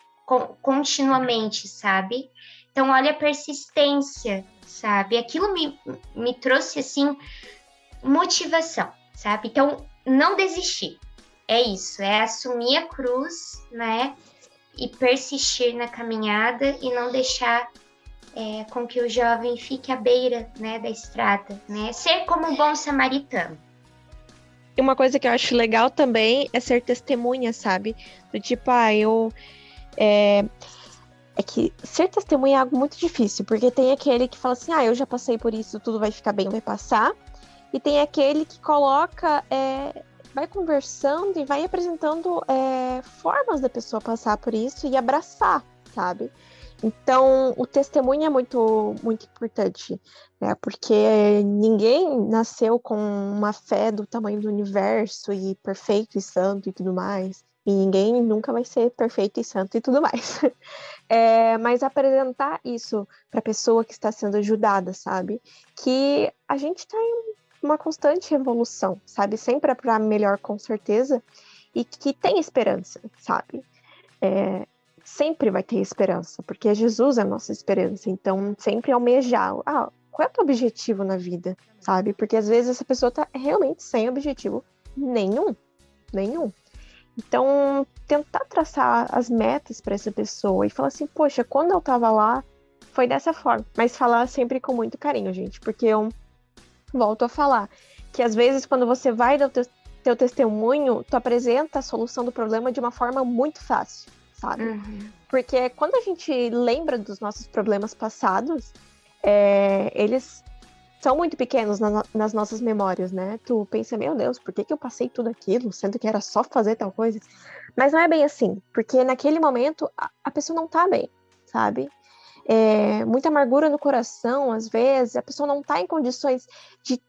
[SPEAKER 3] continuamente, sabe? Então, olha a persistência, sabe? Aquilo me, me trouxe, assim, motivação, sabe? Então, não desistir. É isso, é assumir a cruz, né? E persistir na caminhada e não deixar é, com que o jovem fique à beira né, da estrada, né? Ser como um bom samaritano.
[SPEAKER 4] E uma coisa que eu acho legal também é ser testemunha, sabe? Do tipo, ah, eu. É, é que ser testemunha é algo muito difícil, porque tem aquele que fala assim, ah, eu já passei por isso, tudo vai ficar bem, vai passar. E tem aquele que coloca, é, vai conversando e vai apresentando é, formas da pessoa passar por isso e abraçar, sabe? Então, o testemunho é muito, muito importante, né? Porque ninguém nasceu com uma fé do tamanho do universo e perfeito e santo e tudo mais. E ninguém nunca vai ser perfeito e santo e tudo mais. *laughs* É, mas apresentar isso para a pessoa que está sendo ajudada, sabe? Que a gente está em uma constante evolução, sabe? Sempre é para melhor, com certeza. E que tem esperança, sabe? É, sempre vai ter esperança, porque Jesus é a nossa esperança. Então, sempre almejar. Ah, qual é o teu objetivo na vida, sabe? Porque às vezes essa pessoa tá realmente sem objetivo nenhum, nenhum. Então, tentar traçar as metas para essa pessoa e falar assim, poxa, quando eu tava lá, foi dessa forma. Mas falar sempre com muito carinho, gente, porque eu volto a falar que às vezes quando você vai dar o teu, teu testemunho, tu apresenta a solução do problema de uma forma muito fácil sabe? Uhum. Porque quando a gente lembra dos nossos problemas passados, é, eles são muito pequenos na, nas nossas memórias, né? Tu pensa, meu Deus, por que, que eu passei tudo aquilo, sendo que era só fazer tal coisa? Mas não é bem assim, porque naquele momento a, a pessoa não tá bem, sabe? É, muita amargura no coração, às vezes, a pessoa não tá em condições de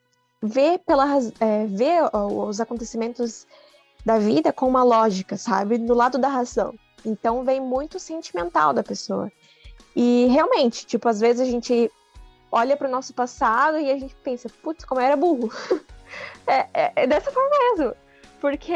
[SPEAKER 4] ver, pela, é, ver os acontecimentos da vida com uma lógica, sabe? Do lado da razão. Então vem muito sentimental da pessoa. E realmente, tipo, às vezes a gente olha para o nosso passado e a gente pensa, putz, como eu era burro. *laughs* é, é, é dessa forma mesmo. Porque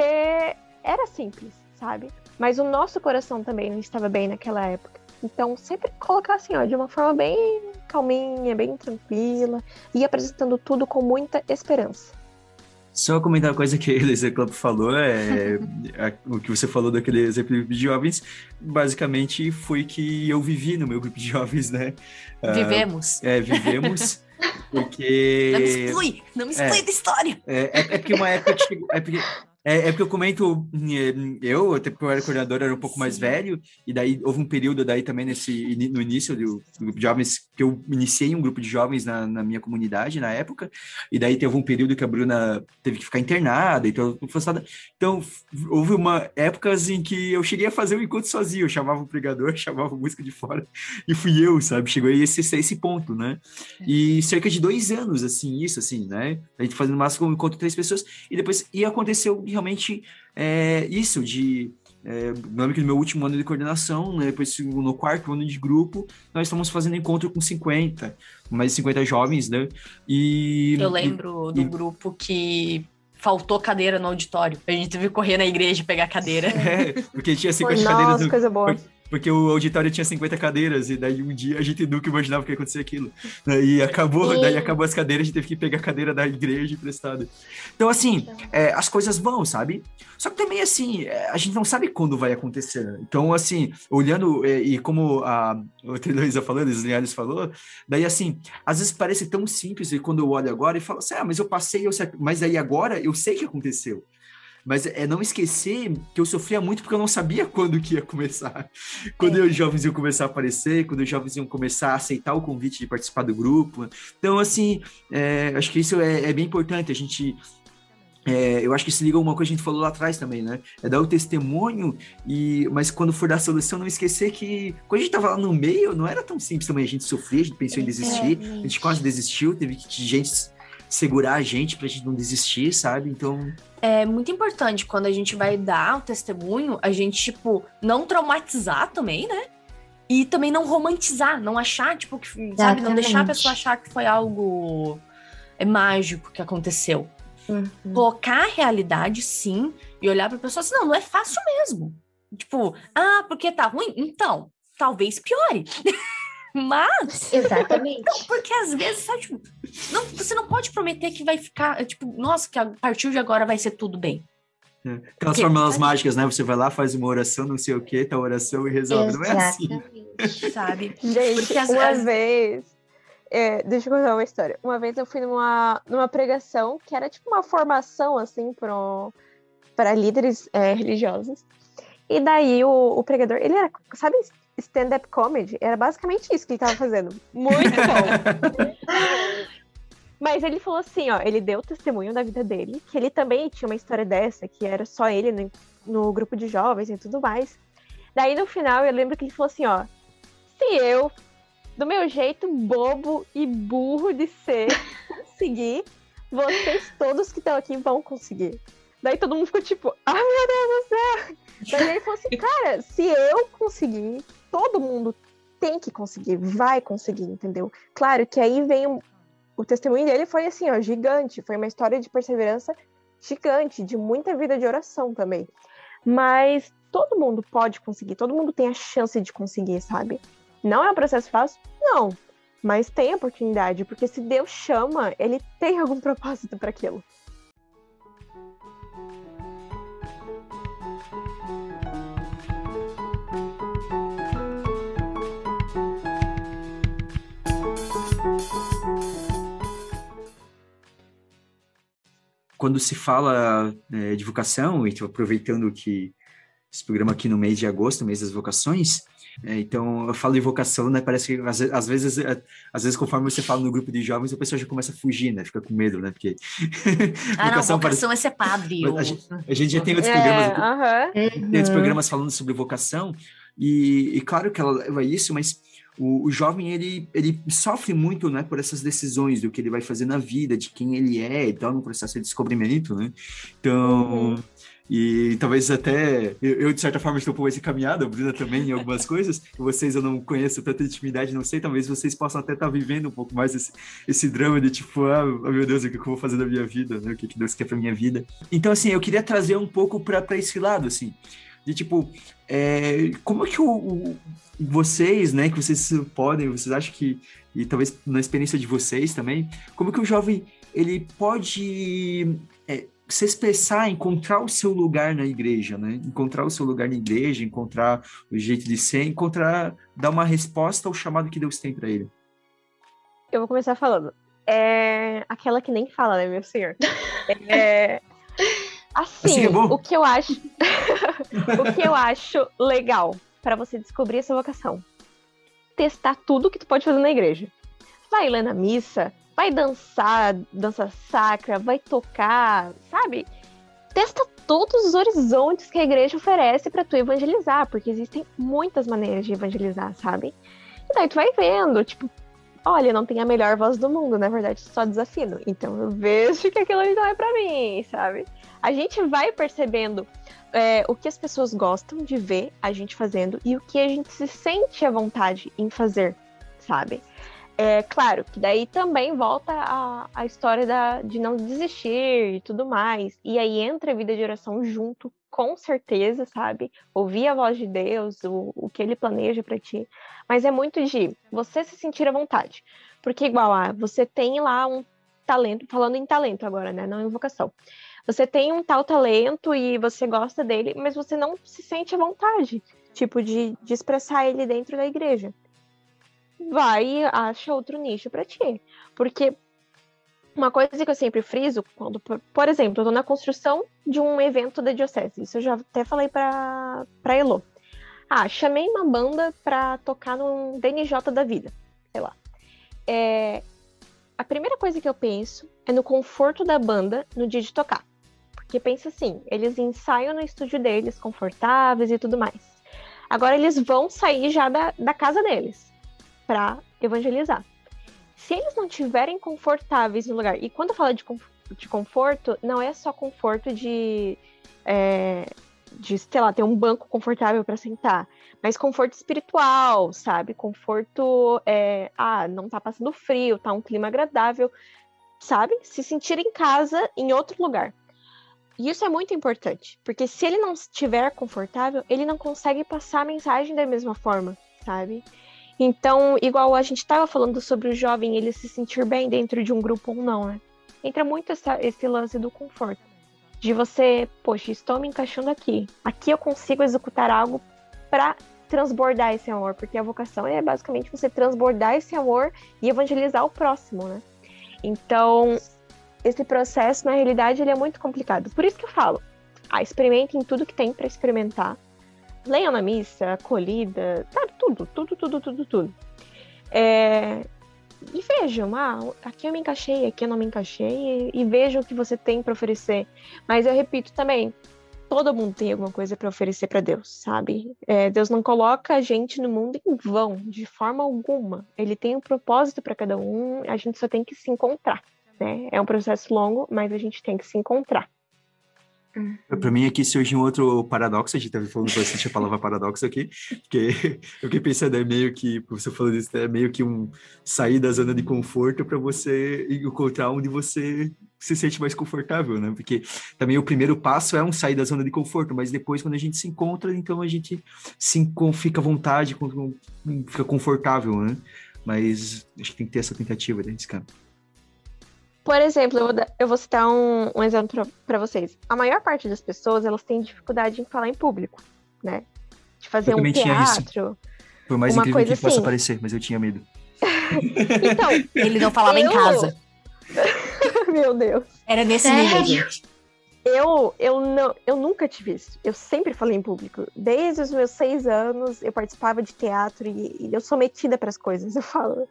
[SPEAKER 4] era simples, sabe? Mas o nosso coração também não estava bem naquela época. Então, sempre colocar assim, ó, de uma forma bem calminha, bem tranquila e apresentando tudo com muita esperança.
[SPEAKER 1] Só comentar uma coisa que a Elisa Club falou, é, a, o que você falou daquele exemplo de jovens, basicamente foi que eu vivi no meu grupo de jovens, né?
[SPEAKER 2] Ah, vivemos.
[SPEAKER 1] Uh, é, vivemos. *laughs* Porque.
[SPEAKER 2] Não me exclui, não me exclui é, da história.
[SPEAKER 1] É, é, é, porque uma época. É porque é, é porque eu comento, eh, eu, até porque eu era coordenador, era um pouco mais velho, e daí houve um período daí também nesse, no início do, do grupo de jovens, que eu iniciei um grupo de jovens na, na, minha comunidade na época, e daí teve um período que a Bruna teve que ficar internada, então afastada. Então, houve uma épocas em que eu cheguei a fazer o um encontro sozinho, eu chamava o pregador, *laughs* chamava a música de fora, e fui eu, sabe? Chegou a esse, esse ponto, né? E cerca de dois anos, assim, isso, assim, né? A gente fazendo máximo um encontro três pessoas, e depois, e aconteceu realmente é, isso, de. É, lembro que no meu último ano de coordenação, né, depois no quarto ano de grupo, nós estamos fazendo encontro com 50, mais de 50 jovens, né? E.
[SPEAKER 2] Eu lembro e, do e, grupo que faltou cadeira no auditório. A gente teve que correr na igreja pegar cadeira. *laughs*
[SPEAKER 1] É, porque tinha 50 Nossa, cadeiras.
[SPEAKER 4] No, coisa boa.
[SPEAKER 1] porque o auditório tinha 50 cadeiras, e daí um dia a gente nunca imaginava que ia acontecer aquilo. E acabou, e... daí acabou as cadeiras, a gente teve que pegar a cadeira da igreja emprestada. Então, assim, é, as coisas vão, sabe? Só que também, assim, é, a gente não sabe quando vai acontecer. Então, assim, olhando, e, é, e como a, a Heloísa falou, a Linhares falou, daí, assim, às vezes parece tão simples, e quando eu olho agora e falo assim, ah, mas eu passei, eu sei, mas aí agora eu sei que aconteceu. Mas é não esquecer que eu sofria muito porque eu não sabia *laughs* quando que ia começar. Quando é. os jovens iam começar a aparecer, quando os jovens iam começar a aceitar o convite de participar do grupo. Então, assim, é, acho que isso é, é bem importante. A gente é, eu acho que se liga a uma coisa que a gente falou lá atrás também, né? É dar o testemunho, e mas quando for dar a solução, não esquecer que quando a gente tava lá no meio, não era tão simples também. A gente sofria, a gente pensou em desistir, a gente quase desistiu, teve que gente segurar a gente pra gente não desistir, sabe? Então.
[SPEAKER 2] É muito importante quando a gente vai dar o testemunho, a gente, tipo, não traumatizar também, né? E também não romantizar, não achar, tipo, que, sabe, não deixar a pessoa achar que foi algo é, mágico que aconteceu. Uhum. Colocar a realidade, sim, e olhar pra pessoa assim, não, não é fácil mesmo. Tipo, ah, porque tá ruim? Então, talvez piore. *laughs* Mas.
[SPEAKER 3] Exatamente.
[SPEAKER 2] Não, porque às vezes, sabe, tipo, não, você não pode prometer que vai ficar, tipo, nossa, que a partir de agora vai ser tudo bem.
[SPEAKER 1] É. Aquelas fórmulas mágicas, né? Você vai lá, faz uma oração, não sei o que, tá oração e resolve. Exatamente. Não é assim.
[SPEAKER 2] Sabe?
[SPEAKER 4] Gente, porque às uma vezes... vez. É, deixa eu contar uma história. Uma vez eu fui numa, numa pregação que era tipo uma formação, assim, para líderes é, religiosos. E daí o, o pregador, ele era, sabe, stand-up comedy. Era basicamente isso que ele tava fazendo. Muito bom. *laughs* Mas ele falou assim, ó, ele deu testemunho da vida dele, que ele também tinha uma história dessa, que era só ele no, no grupo de jovens e tudo mais. Daí no final eu lembro que ele falou assim, ó, se eu, do meu jeito bobo e burro de ser, conseguir, vocês todos que estão aqui vão conseguir. Daí todo mundo ficou tipo, ah, meu Deus do céu! Daí ele falou assim, cara, se eu conseguir, todo mundo tem que conseguir, vai conseguir, entendeu? Claro que aí vem o, o testemunho dele foi assim, ó, gigante, foi uma história de perseverança gigante, de muita vida de oração também. Mas todo mundo pode conseguir, todo mundo tem a chance de conseguir, sabe? Não é um processo fácil? Não. Mas tem oportunidade, porque se Deus chama, ele tem algum propósito para aquilo.
[SPEAKER 1] Quando se fala é, de vocação, e aproveitando que esse programa aqui no mês de agosto, mês das vocações, é, então eu falo em vocação, né? Parece que às, às, vezes, é, às vezes conforme você fala no grupo de jovens, a pessoa já começa a fugir, né? Fica com medo, né? Porque
[SPEAKER 2] ah, vocação, *laughs* não, vocação parece... é ser padre.
[SPEAKER 1] A, gente, a, gente, já tem outros é, programas, uh -huh. tem outros programas falando sobre vocação e, e claro que ela leva isso, mas o, o, jovem ele, ele sofre muito né, por essas decisões do que ele vai fazer na vida, de quem ele é e tal, no processo de descobrimento, né? Então, uhum. e talvez até eu, de certa forma, estou por essa caminhada, a Bruna também, em algumas *laughs* coisas. Vocês eu não conheço tanta intimidade, não sei, talvez vocês possam até estar vivendo um pouco mais esse, esse drama de tipo, ah, meu Deus, o que eu vou fazer da minha vida, né? O que, que Deus quer para minha vida. Então, assim, eu queria trazer um pouco para esse lado, assim de tipo, é, como é que o, o, vocês, né, que vocês podem, vocês acham que, e talvez na experiência de vocês também, como que o jovem, ele pode é, se expressar, encontrar o seu lugar na igreja, né, encontrar o seu lugar na igreja, encontrar o jeito de ser, encontrar, dar uma resposta ao chamado que Deus tem para ele?
[SPEAKER 4] Eu vou começar falando. É aquela que nem fala, né, meu senhor? *laughs* É, Assim, assim é o que eu acho. O que eu acho legal para você descobrir essa vocação. Testar tudo que tu pode fazer na igreja. Vai ler na missa, vai dançar, dança sacra, vai tocar, sabe? Testa todos os horizontes que a igreja oferece para tu evangelizar, porque existem muitas maneiras de evangelizar, sabe? E daí tu vai vendo, tipo, olha, não tem a melhor voz do mundo, na verdade só desafino. Então eu vejo que aquilo ali não é para mim, sabe? A gente vai percebendo é, o que as pessoas gostam de ver a gente fazendo e o que a gente se sente à vontade em fazer, sabe? É claro que daí também volta a, a história da, de não desistir e tudo mais. E aí entra a vida de oração junto, com certeza, sabe? Ouvir a voz de Deus, o, o que ele planeja para ti. Mas é muito de você se sentir à vontade. Porque, igual a você tem lá um talento, falando em talento agora, né? Não em vocação. Você tem um tal talento e você gosta dele, mas você não se sente à vontade, tipo, de, de expressar ele dentro da igreja vai e acha outro nicho para ti. Porque uma coisa que eu sempre friso, quando, por exemplo, eu tô na construção de um evento da Diocese, isso eu já até falei pra, pra Elo. Ah, chamei uma banda pra tocar num DNJ da vida, sei lá. É, a primeira coisa que eu penso é no conforto da banda no dia de tocar. Porque pensa assim, eles ensaiam no estúdio deles, confortáveis e tudo mais. Agora eles vão sair já da, da casa deles para evangelizar. Se eles não estiverem confortáveis no lugar, e quando eu falo de, de conforto, não é só conforto de, é, de, sei lá, ter um banco confortável para sentar, mas conforto espiritual, sabe? Conforto, é, ah, não tá passando frio, tá um clima agradável, sabe? Se sentir em casa em outro lugar. E isso é muito importante, porque se ele não estiver confortável, ele não consegue passar a mensagem da mesma forma, sabe? Então, igual a gente estava falando sobre o jovem ele se sentir bem dentro de um grupo ou não, né? Entra muito essa, esse lance do conforto. De você, poxa, estou me encaixando aqui. Aqui eu consigo executar algo para transbordar esse amor, porque a vocação é basicamente você transbordar esse amor e evangelizar o próximo, né? Então, esse processo, na realidade, ele é muito complicado. Por isso que eu falo, ah, experimentem tudo que tem para experimentar leiam na missa, acolhida, sabe? Tudo, tudo, tudo, tudo, tudo. É, e vejam, ah, aqui eu me encaixei, aqui eu não me encaixei, e, e vejam o que você tem para oferecer. Mas eu repito também, todo mundo tem alguma coisa para oferecer para Deus, sabe? É, Deus não coloca a gente no mundo em vão, de forma alguma. Ele tem um propósito para cada um, a gente só tem que se encontrar. Né? É um processo longo, mas a gente tem que se encontrar.
[SPEAKER 1] Uhum. Para mim aqui surge um outro paradoxo, a gente estava falando bastante a palavra paradoxo aqui, porque *laughs* eu fiquei pensando, é meio que, você falou disso, é meio que um sair da zona de conforto para você encontrar onde você se sente mais confortável, né? Porque também o primeiro passo é um sair da zona de conforto, mas depois quando a gente se encontra, então a gente se, fica à vontade, fica confortável, né? Mas acho que tem que ter essa tentativa desse cara.
[SPEAKER 4] Por exemplo, eu vou, eu vou citar um, um exemplo para vocês. A maior parte das pessoas, elas têm dificuldade em falar em público, né? De fazer eu um teatro.
[SPEAKER 1] Por mais incrível que assim. possa parecer, mas eu tinha medo. *laughs*
[SPEAKER 2] então, ele não falava eu... em casa. *laughs*
[SPEAKER 4] Meu Deus.
[SPEAKER 2] Era nesse nível, gente.
[SPEAKER 4] Eu, eu, não, eu nunca tive isso. Eu sempre falei em público. Desde os meus seis anos, eu participava de teatro e, e eu sou metida para as coisas. Eu falo.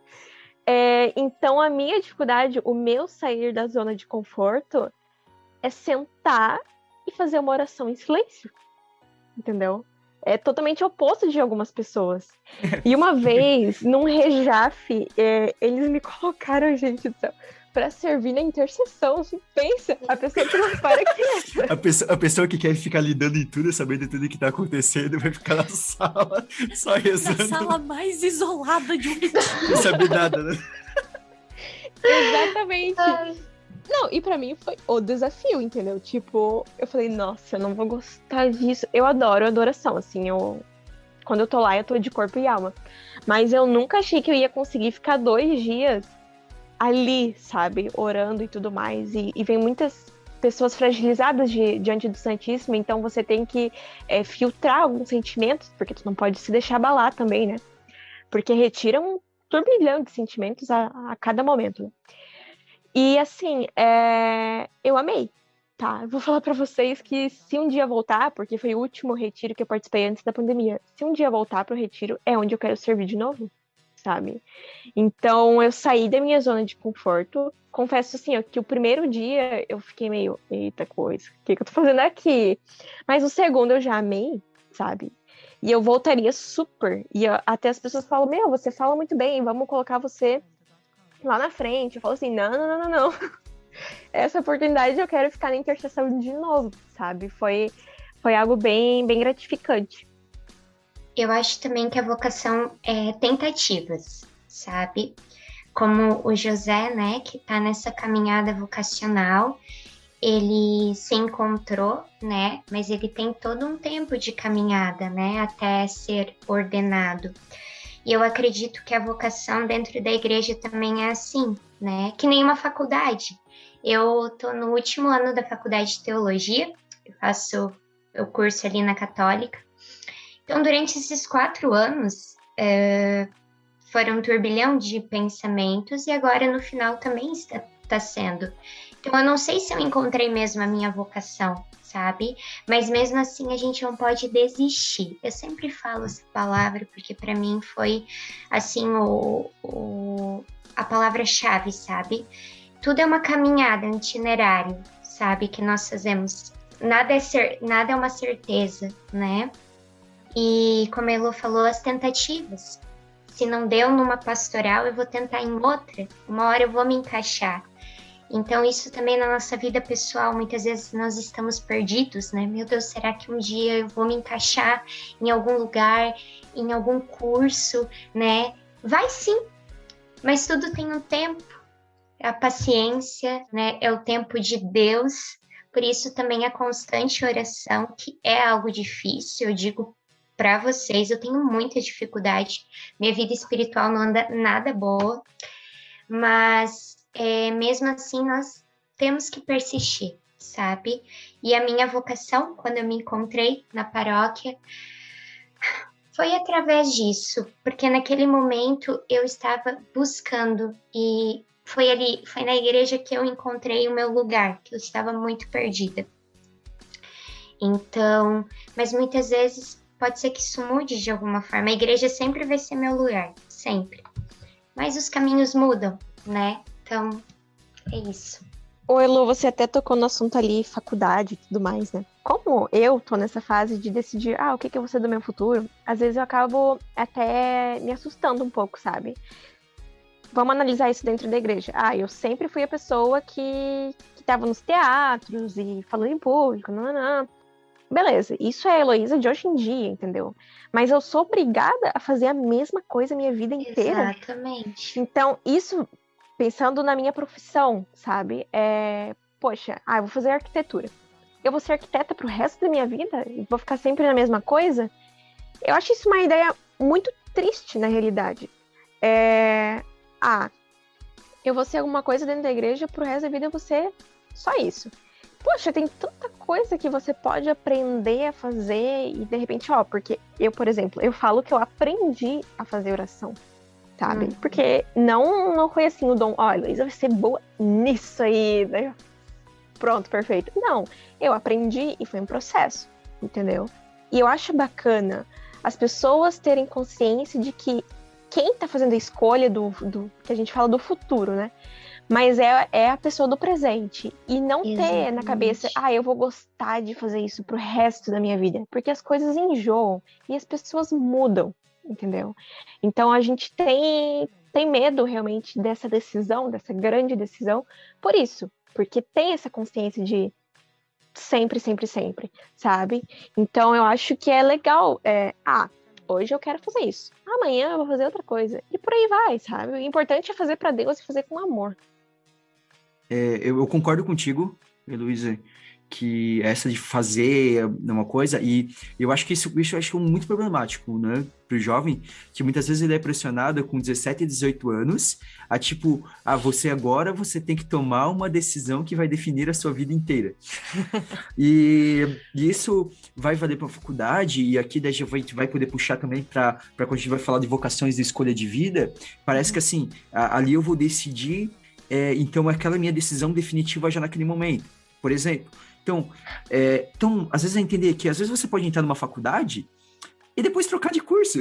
[SPEAKER 4] É, então, a minha dificuldade, o meu sair da zona de conforto, é sentar e fazer uma oração em silêncio. Entendeu? É totalmente oposto de algumas pessoas. E uma *laughs* vez, num rejafe, é, eles me *laughs* colocaram, gente do céu, para servir na intercessão. Pensa, a pessoa que não para quieta.
[SPEAKER 1] A pessoa, a pessoa que quer ficar lidando em tudo, sabendo tudo que tá acontecendo, vai ficar na sala, *laughs* só rezando.
[SPEAKER 2] Na sala mais isolada de um
[SPEAKER 1] Não sabe nada, né?
[SPEAKER 4] Exatamente. Não, e para mim foi o desafio, entendeu? Tipo, eu falei, nossa, eu não vou gostar disso. Eu adoro adoração, assim, eu. Quando eu tô lá, eu tô de corpo e alma. Mas eu nunca achei que eu ia conseguir ficar dois dias ali, sabe, orando e tudo mais. E, e vem muitas pessoas fragilizadas de, diante do Santíssimo, então você tem que é, filtrar alguns sentimentos, porque tu não pode se deixar abalar também, né? Porque retira um turbilhão de sentimentos a, a cada momento. E assim, é, eu amei, tá? Eu vou *laughs* falar para vocês que se um dia voltar, porque foi o último retiro que eu participei antes da pandemia, se um dia voltar pro retiro, é onde eu quero servir de novo sabe? Então eu saí da minha zona de conforto. Confesso assim, ó, que o primeiro dia eu fiquei meio, eita coisa, o que, que eu tô fazendo aqui? Mas o segundo eu já amei, sabe? E eu voltaria super. E eu, até as pessoas falam, meu, você fala muito bem, vamos colocar você lá na frente. Eu falo assim, não, não, não, não, não. *laughs* Essa oportunidade eu quero ficar na intercessão de novo, sabe? Foi, foi algo bem, bem gratificante
[SPEAKER 3] eu acho também que a vocação é tentativas, sabe? como o José, né, que está nessa caminhada vocacional, ele se encontrou, né, mas ele tem todo um tempo de caminhada, né, até ser ordenado. E eu acredito que a vocação dentro da igreja também é assim, né, que nem uma faculdade. Eu tô no último ano da faculdade de teologia, eu faço o curso ali na Católica. Então, durante esses quatro anos, é, foram um turbilhão de pensamentos e agora no final também está, está sendo. Então eu não sei se eu encontrei mesmo a minha vocação, sabe? Mas mesmo assim a gente não pode desistir. Eu sempre falo essa palavra porque para mim foi assim o, o a palavra-chave, sabe? Tudo é uma caminhada, um itinerário, sabe? Que nós fazemos. Nada é, ser, nada é uma certeza, né? E como a Elo falou, as tentativas. Se não deu numa pastoral, eu vou tentar em outra. Uma hora eu vou me encaixar. Então, isso também na nossa vida pessoal, muitas vezes nós estamos perdidos, né? Meu Deus, será que um dia eu vou me encaixar em algum lugar, em algum curso, né? Vai sim, mas tudo tem um tempo. A paciência, né? É o tempo de Deus. Por isso também a constante oração, que é algo difícil, eu digo para vocês. Eu tenho muita dificuldade, minha vida espiritual não anda nada boa, mas é, mesmo assim nós temos que persistir, sabe? E a minha vocação, quando eu me encontrei na paróquia, foi através disso, porque naquele momento eu estava buscando e foi ali, foi na igreja que eu encontrei o meu lugar, que eu estava muito perdida. Então, mas muitas vezes pode ser que isso mude de alguma forma. A igreja sempre vai ser meu lugar, sempre. Mas os caminhos mudam, né? Então, é isso.
[SPEAKER 4] Ô, Elo, você até tocou no assunto ali, faculdade e tudo mais, né? Como eu tô nessa fase de decidir, ah, o que, que eu vou ser do meu futuro, às vezes eu acabo até me assustando um pouco, sabe? Vamos analisar isso dentro da igreja. Ah, eu sempre fui a pessoa que, que tava nos teatros e falando em público, não, não. Beleza, isso é a Heloísa de hoje em dia, entendeu? Mas eu sou obrigada a fazer a mesma coisa a minha vida inteira.
[SPEAKER 3] Exatamente.
[SPEAKER 4] Então, isso, pensando na minha profissão, sabe? É, poxa, ah, eu vou fazer arquitetura. Eu vou ser arquiteta pro resto da minha vida? E vou ficar sempre na mesma coisa? Eu acho isso uma ideia muito triste, na realidade. É... Ah, eu vou ser alguma coisa dentro da igreja, pro resto da vida eu vou ser só isso poxa, tem tanta coisa que você pode aprender a fazer e de repente, ó, porque eu, por exemplo, eu falo que eu aprendi a fazer oração, sabe? Uhum. Porque não, não foi assim o dom, ó, Luísa vai ser boa nisso aí, né? Pronto, perfeito. Não, eu aprendi e foi um processo, entendeu? E eu acho bacana as pessoas terem consciência de que quem tá fazendo a escolha do, do que a gente fala do futuro, né? Mas é, é a pessoa do presente. E não Exatamente. ter na cabeça, ah, eu vou gostar de fazer isso pro resto da minha vida. Porque as coisas enjoam e as pessoas mudam, entendeu? Então a gente tem, tem medo realmente dessa decisão, dessa grande decisão, por isso. Porque tem essa consciência de sempre, sempre, sempre, sabe? Então eu acho que é legal. É, ah, hoje eu quero fazer isso. Amanhã eu vou fazer outra coisa. E por aí vai, sabe? O importante é fazer para Deus e fazer com amor.
[SPEAKER 1] É, eu, eu, concordo contigo, Heloísa, que essa de fazer uma coisa, e eu acho que isso, isso eu acho muito problemático, né, pro jovem, que muitas vezes ele é pressionado com 17 e 18 anos, a tipo, ah, você agora, você tem que tomar uma decisão que vai definir a sua vida inteira. e, *laughs* e, isso vai valer para a faculdade, e aqui daí a gente vai poder puxar também para quando a gente vai falar de vocações de escolha de vida, parece que assim, ali eu vou decidir é, então aquela minha decisão definitiva já naquele momento, por exemplo. Então, é, então, às vezes é entender que às vezes você pode entrar numa faculdade e depois trocar de curso.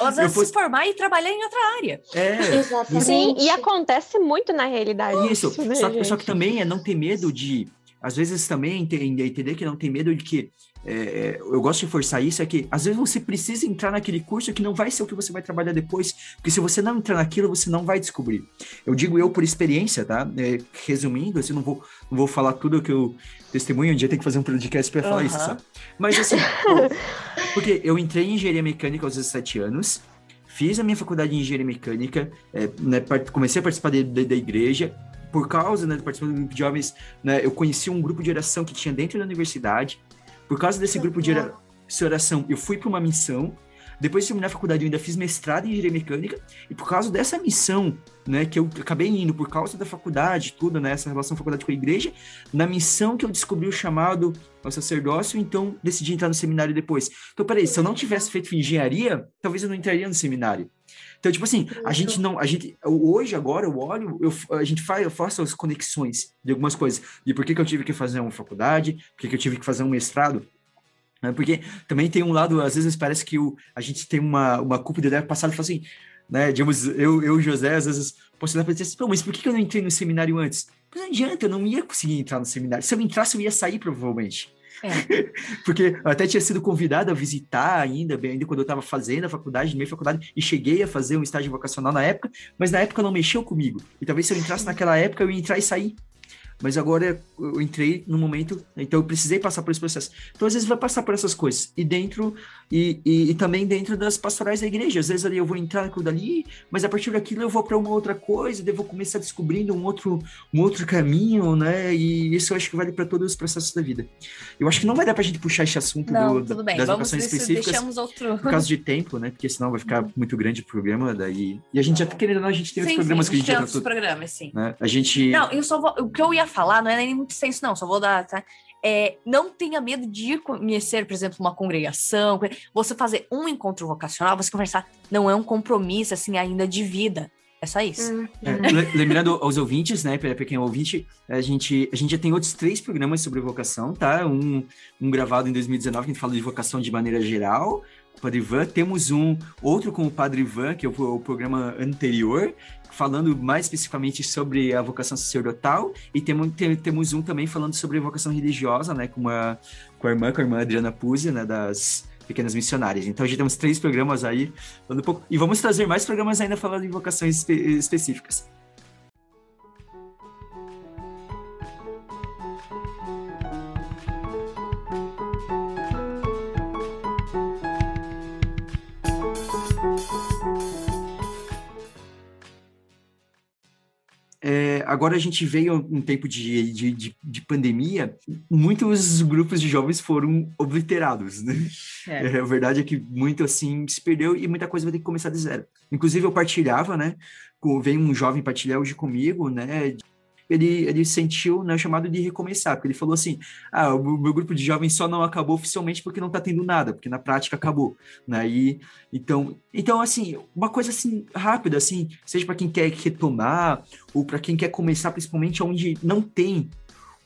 [SPEAKER 2] Ou às vezes se formar e trabalhar em outra área.
[SPEAKER 1] É,
[SPEAKER 4] Exatamente. Sim, e acontece muito na realidade.
[SPEAKER 1] Isso, isso né, só, só, que também é não ter medo de, às vezes também entender que não tem medo de que é, é, eu gosto de forçar isso, é que às vezes você precisa entrar naquele curso que não vai ser o que você vai trabalhar depois, porque se você não entrar naquilo, você não vai descobrir. Eu digo eu por experiência, tá? É, resumindo, assim, não vou, não vou falar tudo que eu testemunho, um dia tem que fazer um podcast para falar uhum. isso, sabe? Mas assim, *laughs* porque eu entrei em engenharia mecânica aos 17 anos, fiz a minha faculdade de engenharia mecânica, é, né, comecei a participar de, de, da igreja, por causa né, de participar do grupo de jovens, né, eu conheci um grupo de oração que tinha dentro da universidade. Por causa desse grupo de oração, eu fui para uma missão depois de terminar a faculdade, eu ainda fiz mestrado em engenharia mecânica, e por causa dessa missão, né, que eu acabei indo por causa da faculdade, tudo, né, essa relação faculdade com a igreja, na missão que eu descobri o chamado ao sacerdócio, então decidi entrar no seminário depois. Então, peraí, se eu não tivesse feito engenharia, talvez eu não entraria no seminário. Então, tipo assim, a gente não, a gente, hoje, agora, eu olho, eu, a gente faz, eu faço as conexões de algumas coisas, de por que, que eu tive que fazer uma faculdade, por que, que eu tive que fazer um mestrado, né? Porque também tem um lado, às vezes parece que o, a gente tem uma, uma culpa de ideia passada e fala assim, né? Digamos, eu, eu José, às vezes posso olhar para dizer assim, mas por que eu não entrei no seminário antes? Mas não adianta, eu não ia conseguir entrar no seminário. Se eu entrasse, eu ia sair, provavelmente. É. *laughs* Porque eu até tinha sido convidado a visitar ainda, bem, ainda quando eu estava fazendo a faculdade, meio faculdade, e cheguei a fazer um estágio vocacional na época, mas na época não mexeu comigo. E talvez se eu entrasse naquela época, eu ia entrar e sair mas agora eu entrei no momento, então eu precisei passar por esse processo. Então, às vezes, vai passar por essas coisas. E dentro, e, e, e também dentro das pastorais da igreja. Às vezes ali eu vou entrar naquilo dali, mas a partir daquilo eu vou para uma outra coisa, devo começar descobrindo um outro, um outro caminho, né? E isso eu acho que vale para todos os processos da vida. Eu acho que não vai dar para a gente puxar esse assunto
[SPEAKER 2] não,
[SPEAKER 1] do,
[SPEAKER 2] das
[SPEAKER 1] vocações específicas.
[SPEAKER 2] Outro...
[SPEAKER 1] Por causa de tempo, né? Porque senão vai ficar muito grande o programa, daí. E a gente já tá querendo, a gente tem sim, os programas sim, que a gente já
[SPEAKER 2] tá. programas, sim.
[SPEAKER 1] Né? A gente.
[SPEAKER 2] Não, eu só vou. O que eu ia falar não é nem muito senso, não, só vou dar, tá? É, não tenha medo de conhecer, por exemplo, uma congregação. Você fazer um encontro vocacional, você conversar, não é um compromisso, assim, ainda de vida. É só isso. Hum,
[SPEAKER 1] é, lembrando aos ouvintes, né, para quem é ouvinte, a gente, a gente já tem outros três programas sobre vocação, tá? Um, um gravado em 2019, que a gente fala de vocação de maneira geral, Padre Ivan. Temos um outro com o Padre Ivan, que é o, o programa anterior, falando mais especificamente sobre a vocação sacerdotal, e temos, temos um também falando sobre a vocação religiosa, né, com, a, com a irmã, com a irmã Adriana Puzzi, né, das pequenas missionárias. Então, gente temos três programas aí, falando um pouco, e vamos trazer mais programas ainda falando de vocações espe específicas. É, agora a gente veio um tempo de, de, de, de, pandemia, muitos grupos de jovens foram obliterados, né? É. é. A verdade é que muito assim se perdeu e muita coisa vai ter que começar de zero. Inclusive eu partilhava, né? Veio um jovem partilhar hoje comigo, né? Ele, ele sentiu né, chamado de recomeçar, porque ele falou assim: ah, o meu grupo de jovens só não acabou oficialmente porque não está tendo nada, porque na prática acabou, né? E, então, então, assim, uma coisa assim, rápida, assim, seja para quem quer retomar, ou para quem quer começar, principalmente onde não tem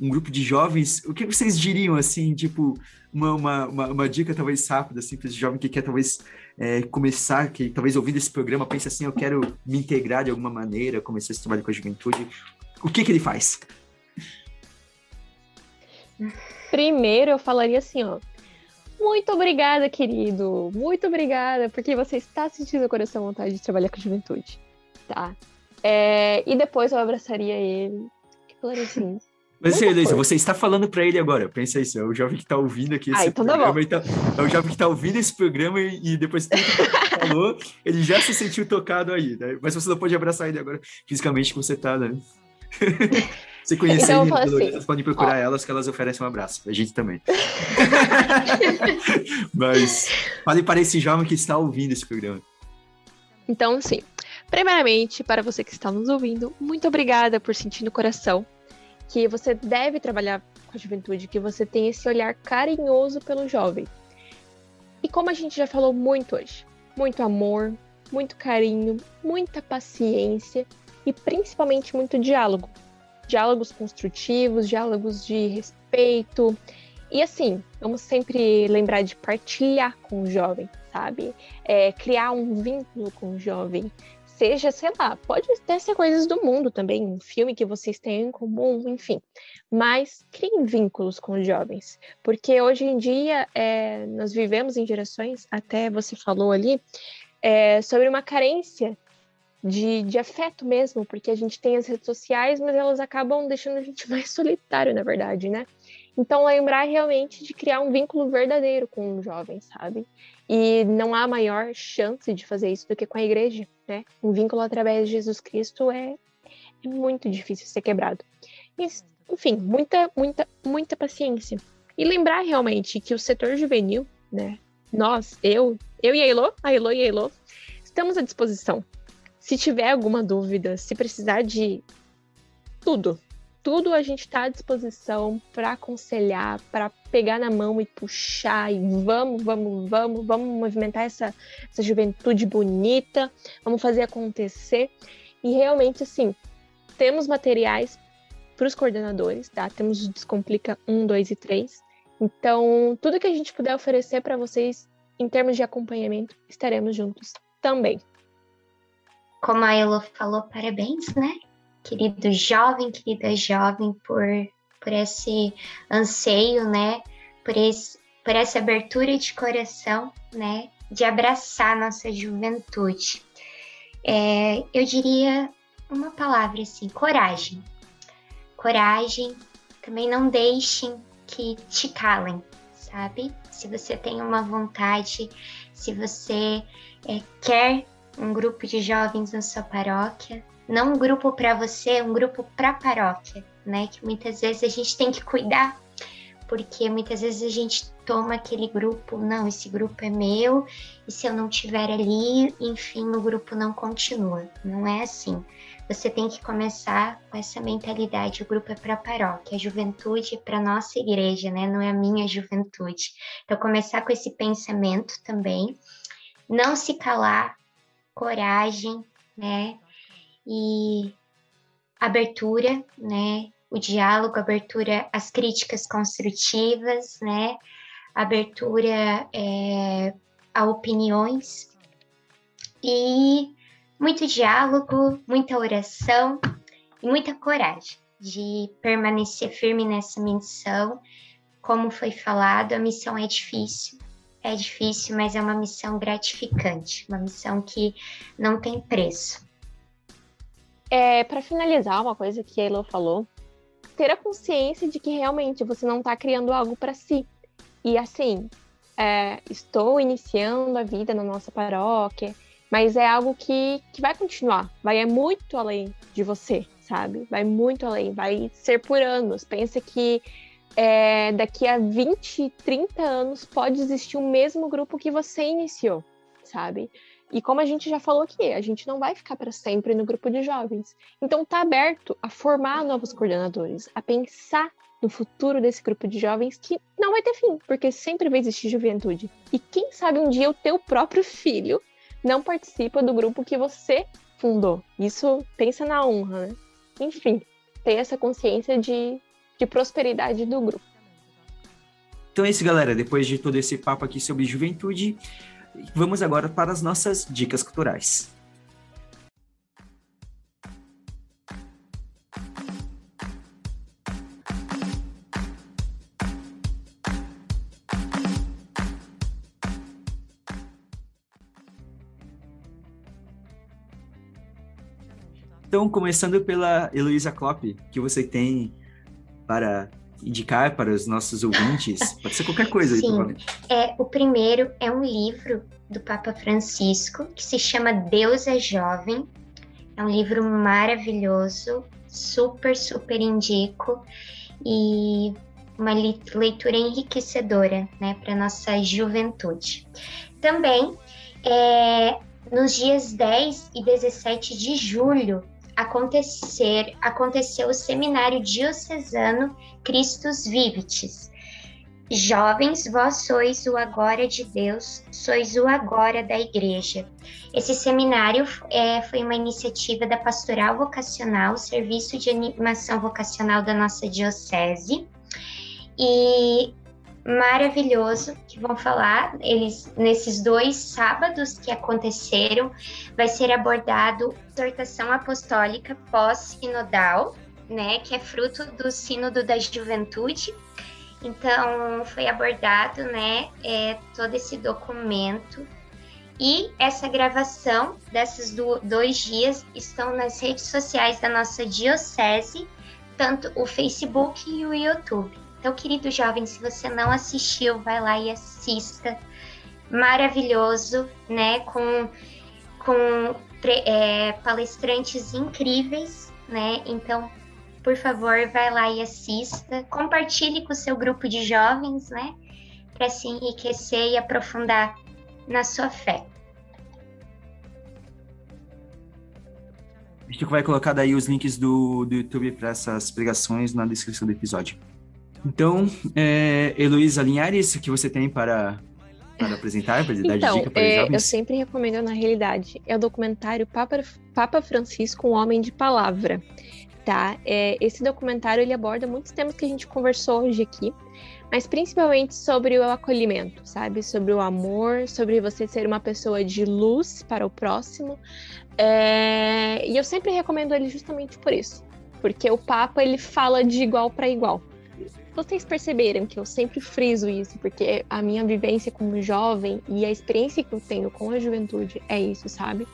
[SPEAKER 1] um grupo de jovens, o que vocês diriam, assim, tipo, uma, uma, uma, uma dica talvez rápida, assim, para esse jovem que quer talvez é, começar, que talvez ouvindo esse programa pense assim, eu quero me integrar de alguma maneira, começar esse trabalho com a juventude, o que, que ele faz?
[SPEAKER 4] Primeiro, eu falaria assim, ó. Muito obrigada, querido. Muito obrigada, porque você está sentindo o coração vontade de trabalhar com a juventude. Tá? É, e depois eu abraçaria ele e falaria assim.
[SPEAKER 1] Mas assim, Elisa, você está falando para ele agora. Pensa isso, é o jovem que está ouvindo aqui esse
[SPEAKER 4] ah, então tá programa.
[SPEAKER 1] Então, é o jovem que está ouvindo esse programa e, e depois que falou, ele já se sentiu tocado aí. Né? Mas você não pode abraçar ele agora fisicamente que você está, né? *laughs* Se conhecerem, então, assim, vocês podem procurar ó. elas que elas oferecem um abraço. A gente também. *laughs* Mas fale para esse jovem que está ouvindo esse programa.
[SPEAKER 4] Então, sim. Primeiramente, para você que está nos ouvindo, muito obrigada por sentir no coração que você deve trabalhar com a juventude, que você tem esse olhar carinhoso pelo jovem. E como a gente já falou muito hoje, muito amor, muito carinho, muita paciência e principalmente muito diálogo. Diálogos construtivos, diálogos de respeito. E assim, vamos sempre lembrar de partilhar com o jovem, sabe? É, criar um vínculo com o jovem. Seja, sei lá, pode até ser coisas do mundo também, um filme que vocês têm em comum, enfim. Mas criem vínculos com os jovens. Porque hoje em dia é, nós vivemos em gerações, até você falou ali, é, sobre uma carência de, de afeto mesmo, porque a gente tem as redes sociais, mas elas acabam deixando a gente *laughs* mais solitário, na verdade, né? Então, lembrar realmente de criar um vínculo verdadeiro com o jovem, sabe? E não há maior chance de fazer isso do que com a igreja, né? Um vínculo através de Jesus Cristo é, é muito difícil ser quebrado. Enfim, muita, muita, muita paciência. E lembrar realmente que o setor juvenil, né? Nós, eu, eu e a Elo, a Elo e a Elo, estamos à disposição. Se tiver alguma dúvida, se precisar de tudo, tudo a gente está à disposição para aconselhar, para pegar na mão e puxar e vamos, vamos, vamos, vamos movimentar essa, essa juventude bonita, vamos fazer acontecer. E realmente, assim, temos materiais para os coordenadores, tá? Temos o Descomplica 1, 2 e 3. Então, tudo que a gente puder oferecer para vocês em termos de acompanhamento, estaremos juntos também.
[SPEAKER 3] Como a Elo falou, parabéns, né? querido jovem, querida jovem, por, por esse anseio, né? Por, esse, por essa abertura de coração, né? De abraçar nossa juventude. É, eu diria uma palavra assim: coragem. Coragem. Também não deixem que te calem, sabe? Se você tem uma vontade, se você é, quer um grupo de jovens na sua paróquia, não um grupo para você, um grupo para a paróquia, né? Que muitas vezes a gente tem que cuidar, porque muitas vezes a gente toma aquele grupo, não, esse grupo é meu, e se eu não tiver ali, enfim, o grupo não continua. Não é assim. Você tem que começar com essa mentalidade, o grupo é para a paróquia, a juventude é para nossa igreja, né? Não é a minha juventude. Então começar com esse pensamento também, não se calar, coragem, né? e abertura, né? O diálogo, abertura às críticas construtivas, né? Abertura é, a opiniões e muito diálogo, muita oração e muita coragem de permanecer firme nessa missão. Como foi falado, a missão é difícil, é difícil, mas é uma missão gratificante, uma missão que não tem preço.
[SPEAKER 4] É, para finalizar, uma coisa que a Elo falou, ter a consciência de que realmente você não está criando algo para si. E assim, é, estou iniciando a vida na nossa paróquia, mas é algo que, que vai continuar, vai é muito além de você, sabe? Vai muito além, vai ser por anos. Pensa que é, daqui a 20, 30 anos pode existir o mesmo grupo que você iniciou, sabe? E como a gente já falou aqui, a gente não vai ficar para sempre no grupo de jovens. Então tá aberto a formar novos coordenadores, a pensar no futuro desse grupo de jovens que não vai ter fim, porque sempre vai existir juventude. E quem sabe um dia o teu próprio filho não participa do grupo que você fundou. Isso pensa na honra, né? Enfim, ter essa consciência de, de prosperidade do grupo.
[SPEAKER 1] Então é isso, galera. Depois de todo esse papo aqui sobre juventude, Vamos agora para as nossas dicas culturais. Então, começando pela Heloísa Klopp, que você tem para indicar para os nossos ouvintes? *laughs* Pode ser qualquer coisa
[SPEAKER 3] Sim. aí, É, o primeiro é um livro do Papa Francisco que se chama Deus é Jovem. É um livro maravilhoso, super, super indico e uma leitura enriquecedora né, para nossa juventude. Também, é, nos dias 10 e 17 de julho, acontecer, aconteceu o seminário diocesano Christus Vivitis. Jovens, vós sois o agora de Deus, sois o agora da igreja. Esse seminário é, foi uma iniciativa da Pastoral Vocacional, Serviço de Animação Vocacional da nossa Diocese, e maravilhoso que vão falar. Eles nesses dois sábados que aconteceram, vai ser abordado exortação apostólica pós-sinodal, né, que é fruto do sínodo da juventude. Então foi abordado, né, é, todo esse documento e essa gravação desses do, dois dias estão nas redes sociais da nossa diocese, tanto o Facebook e o YouTube. Então, querido jovem, se você não assistiu, vai lá e assista. Maravilhoso, né? Com, com é, palestrantes incríveis, né? Então, por favor, vai lá e assista. Compartilhe com o seu grupo de jovens, né? Para se enriquecer e aprofundar na sua fé.
[SPEAKER 1] A gente vai colocar daí os links do, do YouTube para essas pregações na descrição do episódio. Então, é, Heloísa Linhares, o que você tem para, para apresentar, para dar
[SPEAKER 4] então,
[SPEAKER 1] dica para
[SPEAKER 4] é,
[SPEAKER 1] os jovens?
[SPEAKER 4] Eu sempre recomendo, na realidade, é o documentário Papa, Papa Francisco, um homem de palavra tá? É, esse documentário ele aborda muitos temas que a gente conversou hoje aqui, mas principalmente sobre o acolhimento, sabe? Sobre o amor, sobre você ser uma pessoa de luz para o próximo. É, e eu sempre recomendo ele justamente por isso, porque o Papa ele fala de igual para igual. Vocês perceberam que eu sempre friso isso, porque a minha vivência como jovem e a experiência que eu tenho com a juventude é isso, sabe?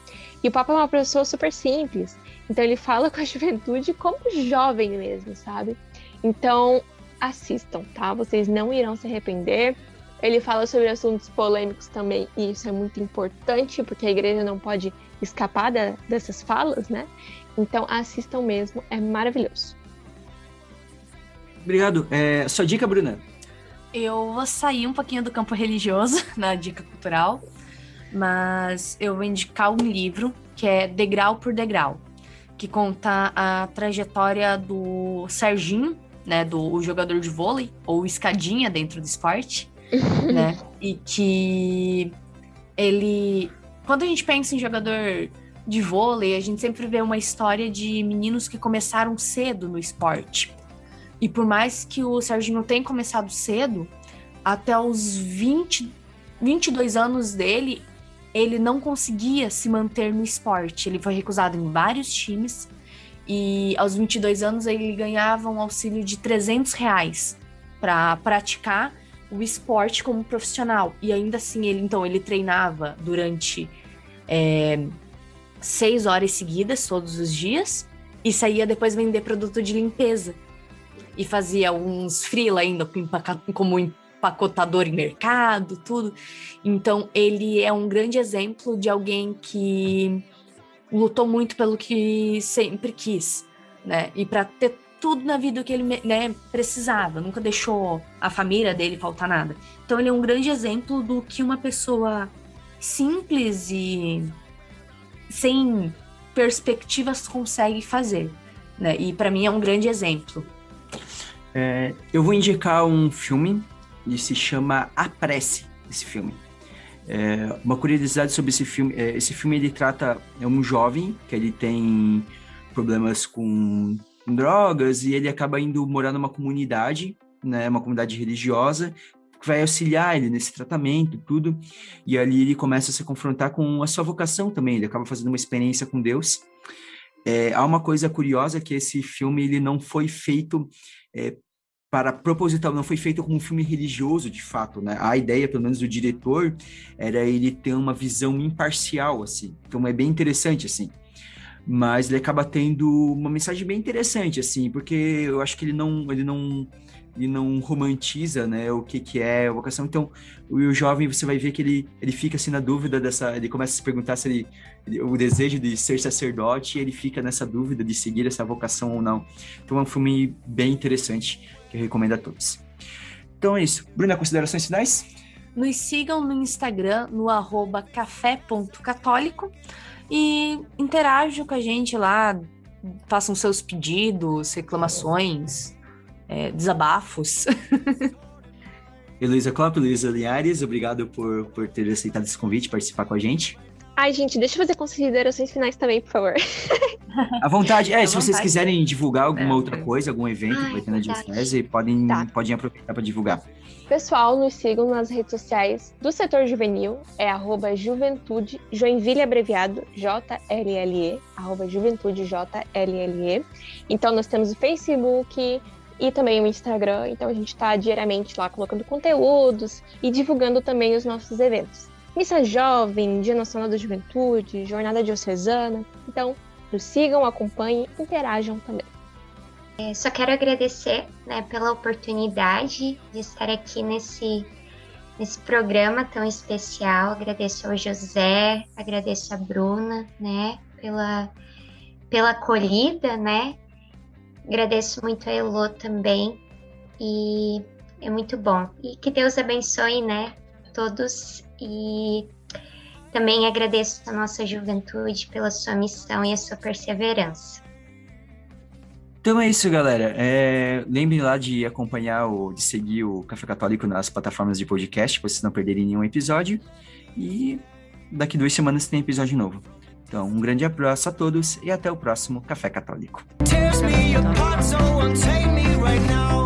[SPEAKER 4] E o Papa é uma pessoa super simples. Então ele fala *laughs* com a juventude como jovem mesmo, sabe? Então assistam, tá? Vocês não irão se arrepender. Ele fala sobre assuntos polêmicos também, e isso é muito importante, porque a igreja não pode escapar da, dessas falas, né? Então assistam mesmo, é maravilhoso.
[SPEAKER 1] Obrigado. É, sua dica, Bruna?
[SPEAKER 2] Eu vou sair um pouquinho do campo religioso *laughs* na dica cultural, mas eu vou indicar um livro que é Degrau por Degrau, que conta a trajetória do Serginho, né, do jogador de vôlei, ou escadinha dentro do esporte, *laughs* né, e que ele... Quando a gente pensa em jogador de vôlei, a gente sempre vê uma história de meninos que começaram cedo no esporte. E por mais que o Serginho tenha começado cedo, até os 20, 22 anos dele, ele não conseguia se manter no esporte. Ele foi recusado em vários times e aos 22 anos ele ganhava um auxílio de 300 reais para praticar o esporte como profissional. E ainda assim, ele então ele treinava durante é, seis horas seguidas, todos os dias, e saía depois vender produto de limpeza. E fazia uns freela ainda como empacotador em mercado, tudo. Então, ele é um grande exemplo de alguém que lutou muito pelo que sempre quis, né? E para ter tudo na vida que ele né, precisava, nunca deixou a família dele faltar nada. Então, ele é um grande exemplo do que uma pessoa simples e sem perspectivas consegue fazer, né? E para mim é um grande exemplo.
[SPEAKER 1] É, eu vou indicar um filme ele se chama A Prece, esse filme. É, uma curiosidade sobre esse filme, é, esse filme ele trata é um jovem que ele tem problemas com drogas e ele acaba indo morar numa comunidade, né, uma comunidade religiosa que vai auxiliar ele nesse tratamento, tudo. E ali ele começa a se confrontar com a sua vocação também. Ele acaba fazendo uma experiência com Deus. É, há uma coisa curiosa que esse filme ele não foi feito é, para proposital, não foi feito como um filme religioso, de fato, né? A ideia, pelo menos do diretor, era ele ter uma visão imparcial, assim. Então é bem interessante, assim. Mas ele acaba tendo uma mensagem bem interessante, assim, porque eu acho que ele não, ele não, ele não romantiza, né, o que que é a vocação. Então, o, jovem, você vai ver que ele, ele fica, assim, na dúvida dessa... Ele começa a se perguntar se ele... ele o desejo de ser sacerdote, e ele fica nessa dúvida de seguir essa vocação ou não. Então, é um filme bem interessante que eu recomendo a todos. Então é isso. Bruna, considerações finais?
[SPEAKER 2] Nos sigam no Instagram, no arroba café.católico e interajam com a gente lá, façam seus pedidos, reclamações, é, desabafos.
[SPEAKER 1] Heloísa Klopp, Luísa Linhares, obrigado por, por ter aceitado esse convite, participar com a gente.
[SPEAKER 4] Ai, gente, deixa eu fazer considerações finais também, por favor.
[SPEAKER 1] À vontade. *laughs* É, à se vontade. vocês quiserem divulgar alguma é, outra é. coisa, algum evento Ai, que vai ter na Diocese, podem, tá. podem aproveitar para divulgar.
[SPEAKER 4] Pessoal, nos sigam nas redes sociais do setor juvenil, é arroba juventude, Joinville abreviado, J-L-L-E, arroba juventude J-L-L-E. Então, nós temos o Facebook e também o Instagram, então a gente está diariamente lá colocando conteúdos e divulgando também os nossos eventos. Missa Jovem, Dia Nacional da Juventude, Jornada Diocesana. Então, nos sigam, acompanhem, interajam também.
[SPEAKER 3] É, só quero agradecer né, pela oportunidade de estar aqui nesse, nesse programa tão especial. Agradeço ao José, agradeço a Bruna, né, pela, pela acolhida, né? Agradeço muito a Elô também. E é muito bom. E que Deus abençoe, né, todos. E também agradeço a nossa juventude pela sua missão e a sua perseverança.
[SPEAKER 1] Então é isso, galera. É, lembre lá de acompanhar ou de seguir o Café Católico nas plataformas de podcast, para vocês não perderem nenhum episódio. E daqui duas semanas tem episódio novo. Então, um grande abraço a todos e até o próximo Café Católico. your God, someone take me right now.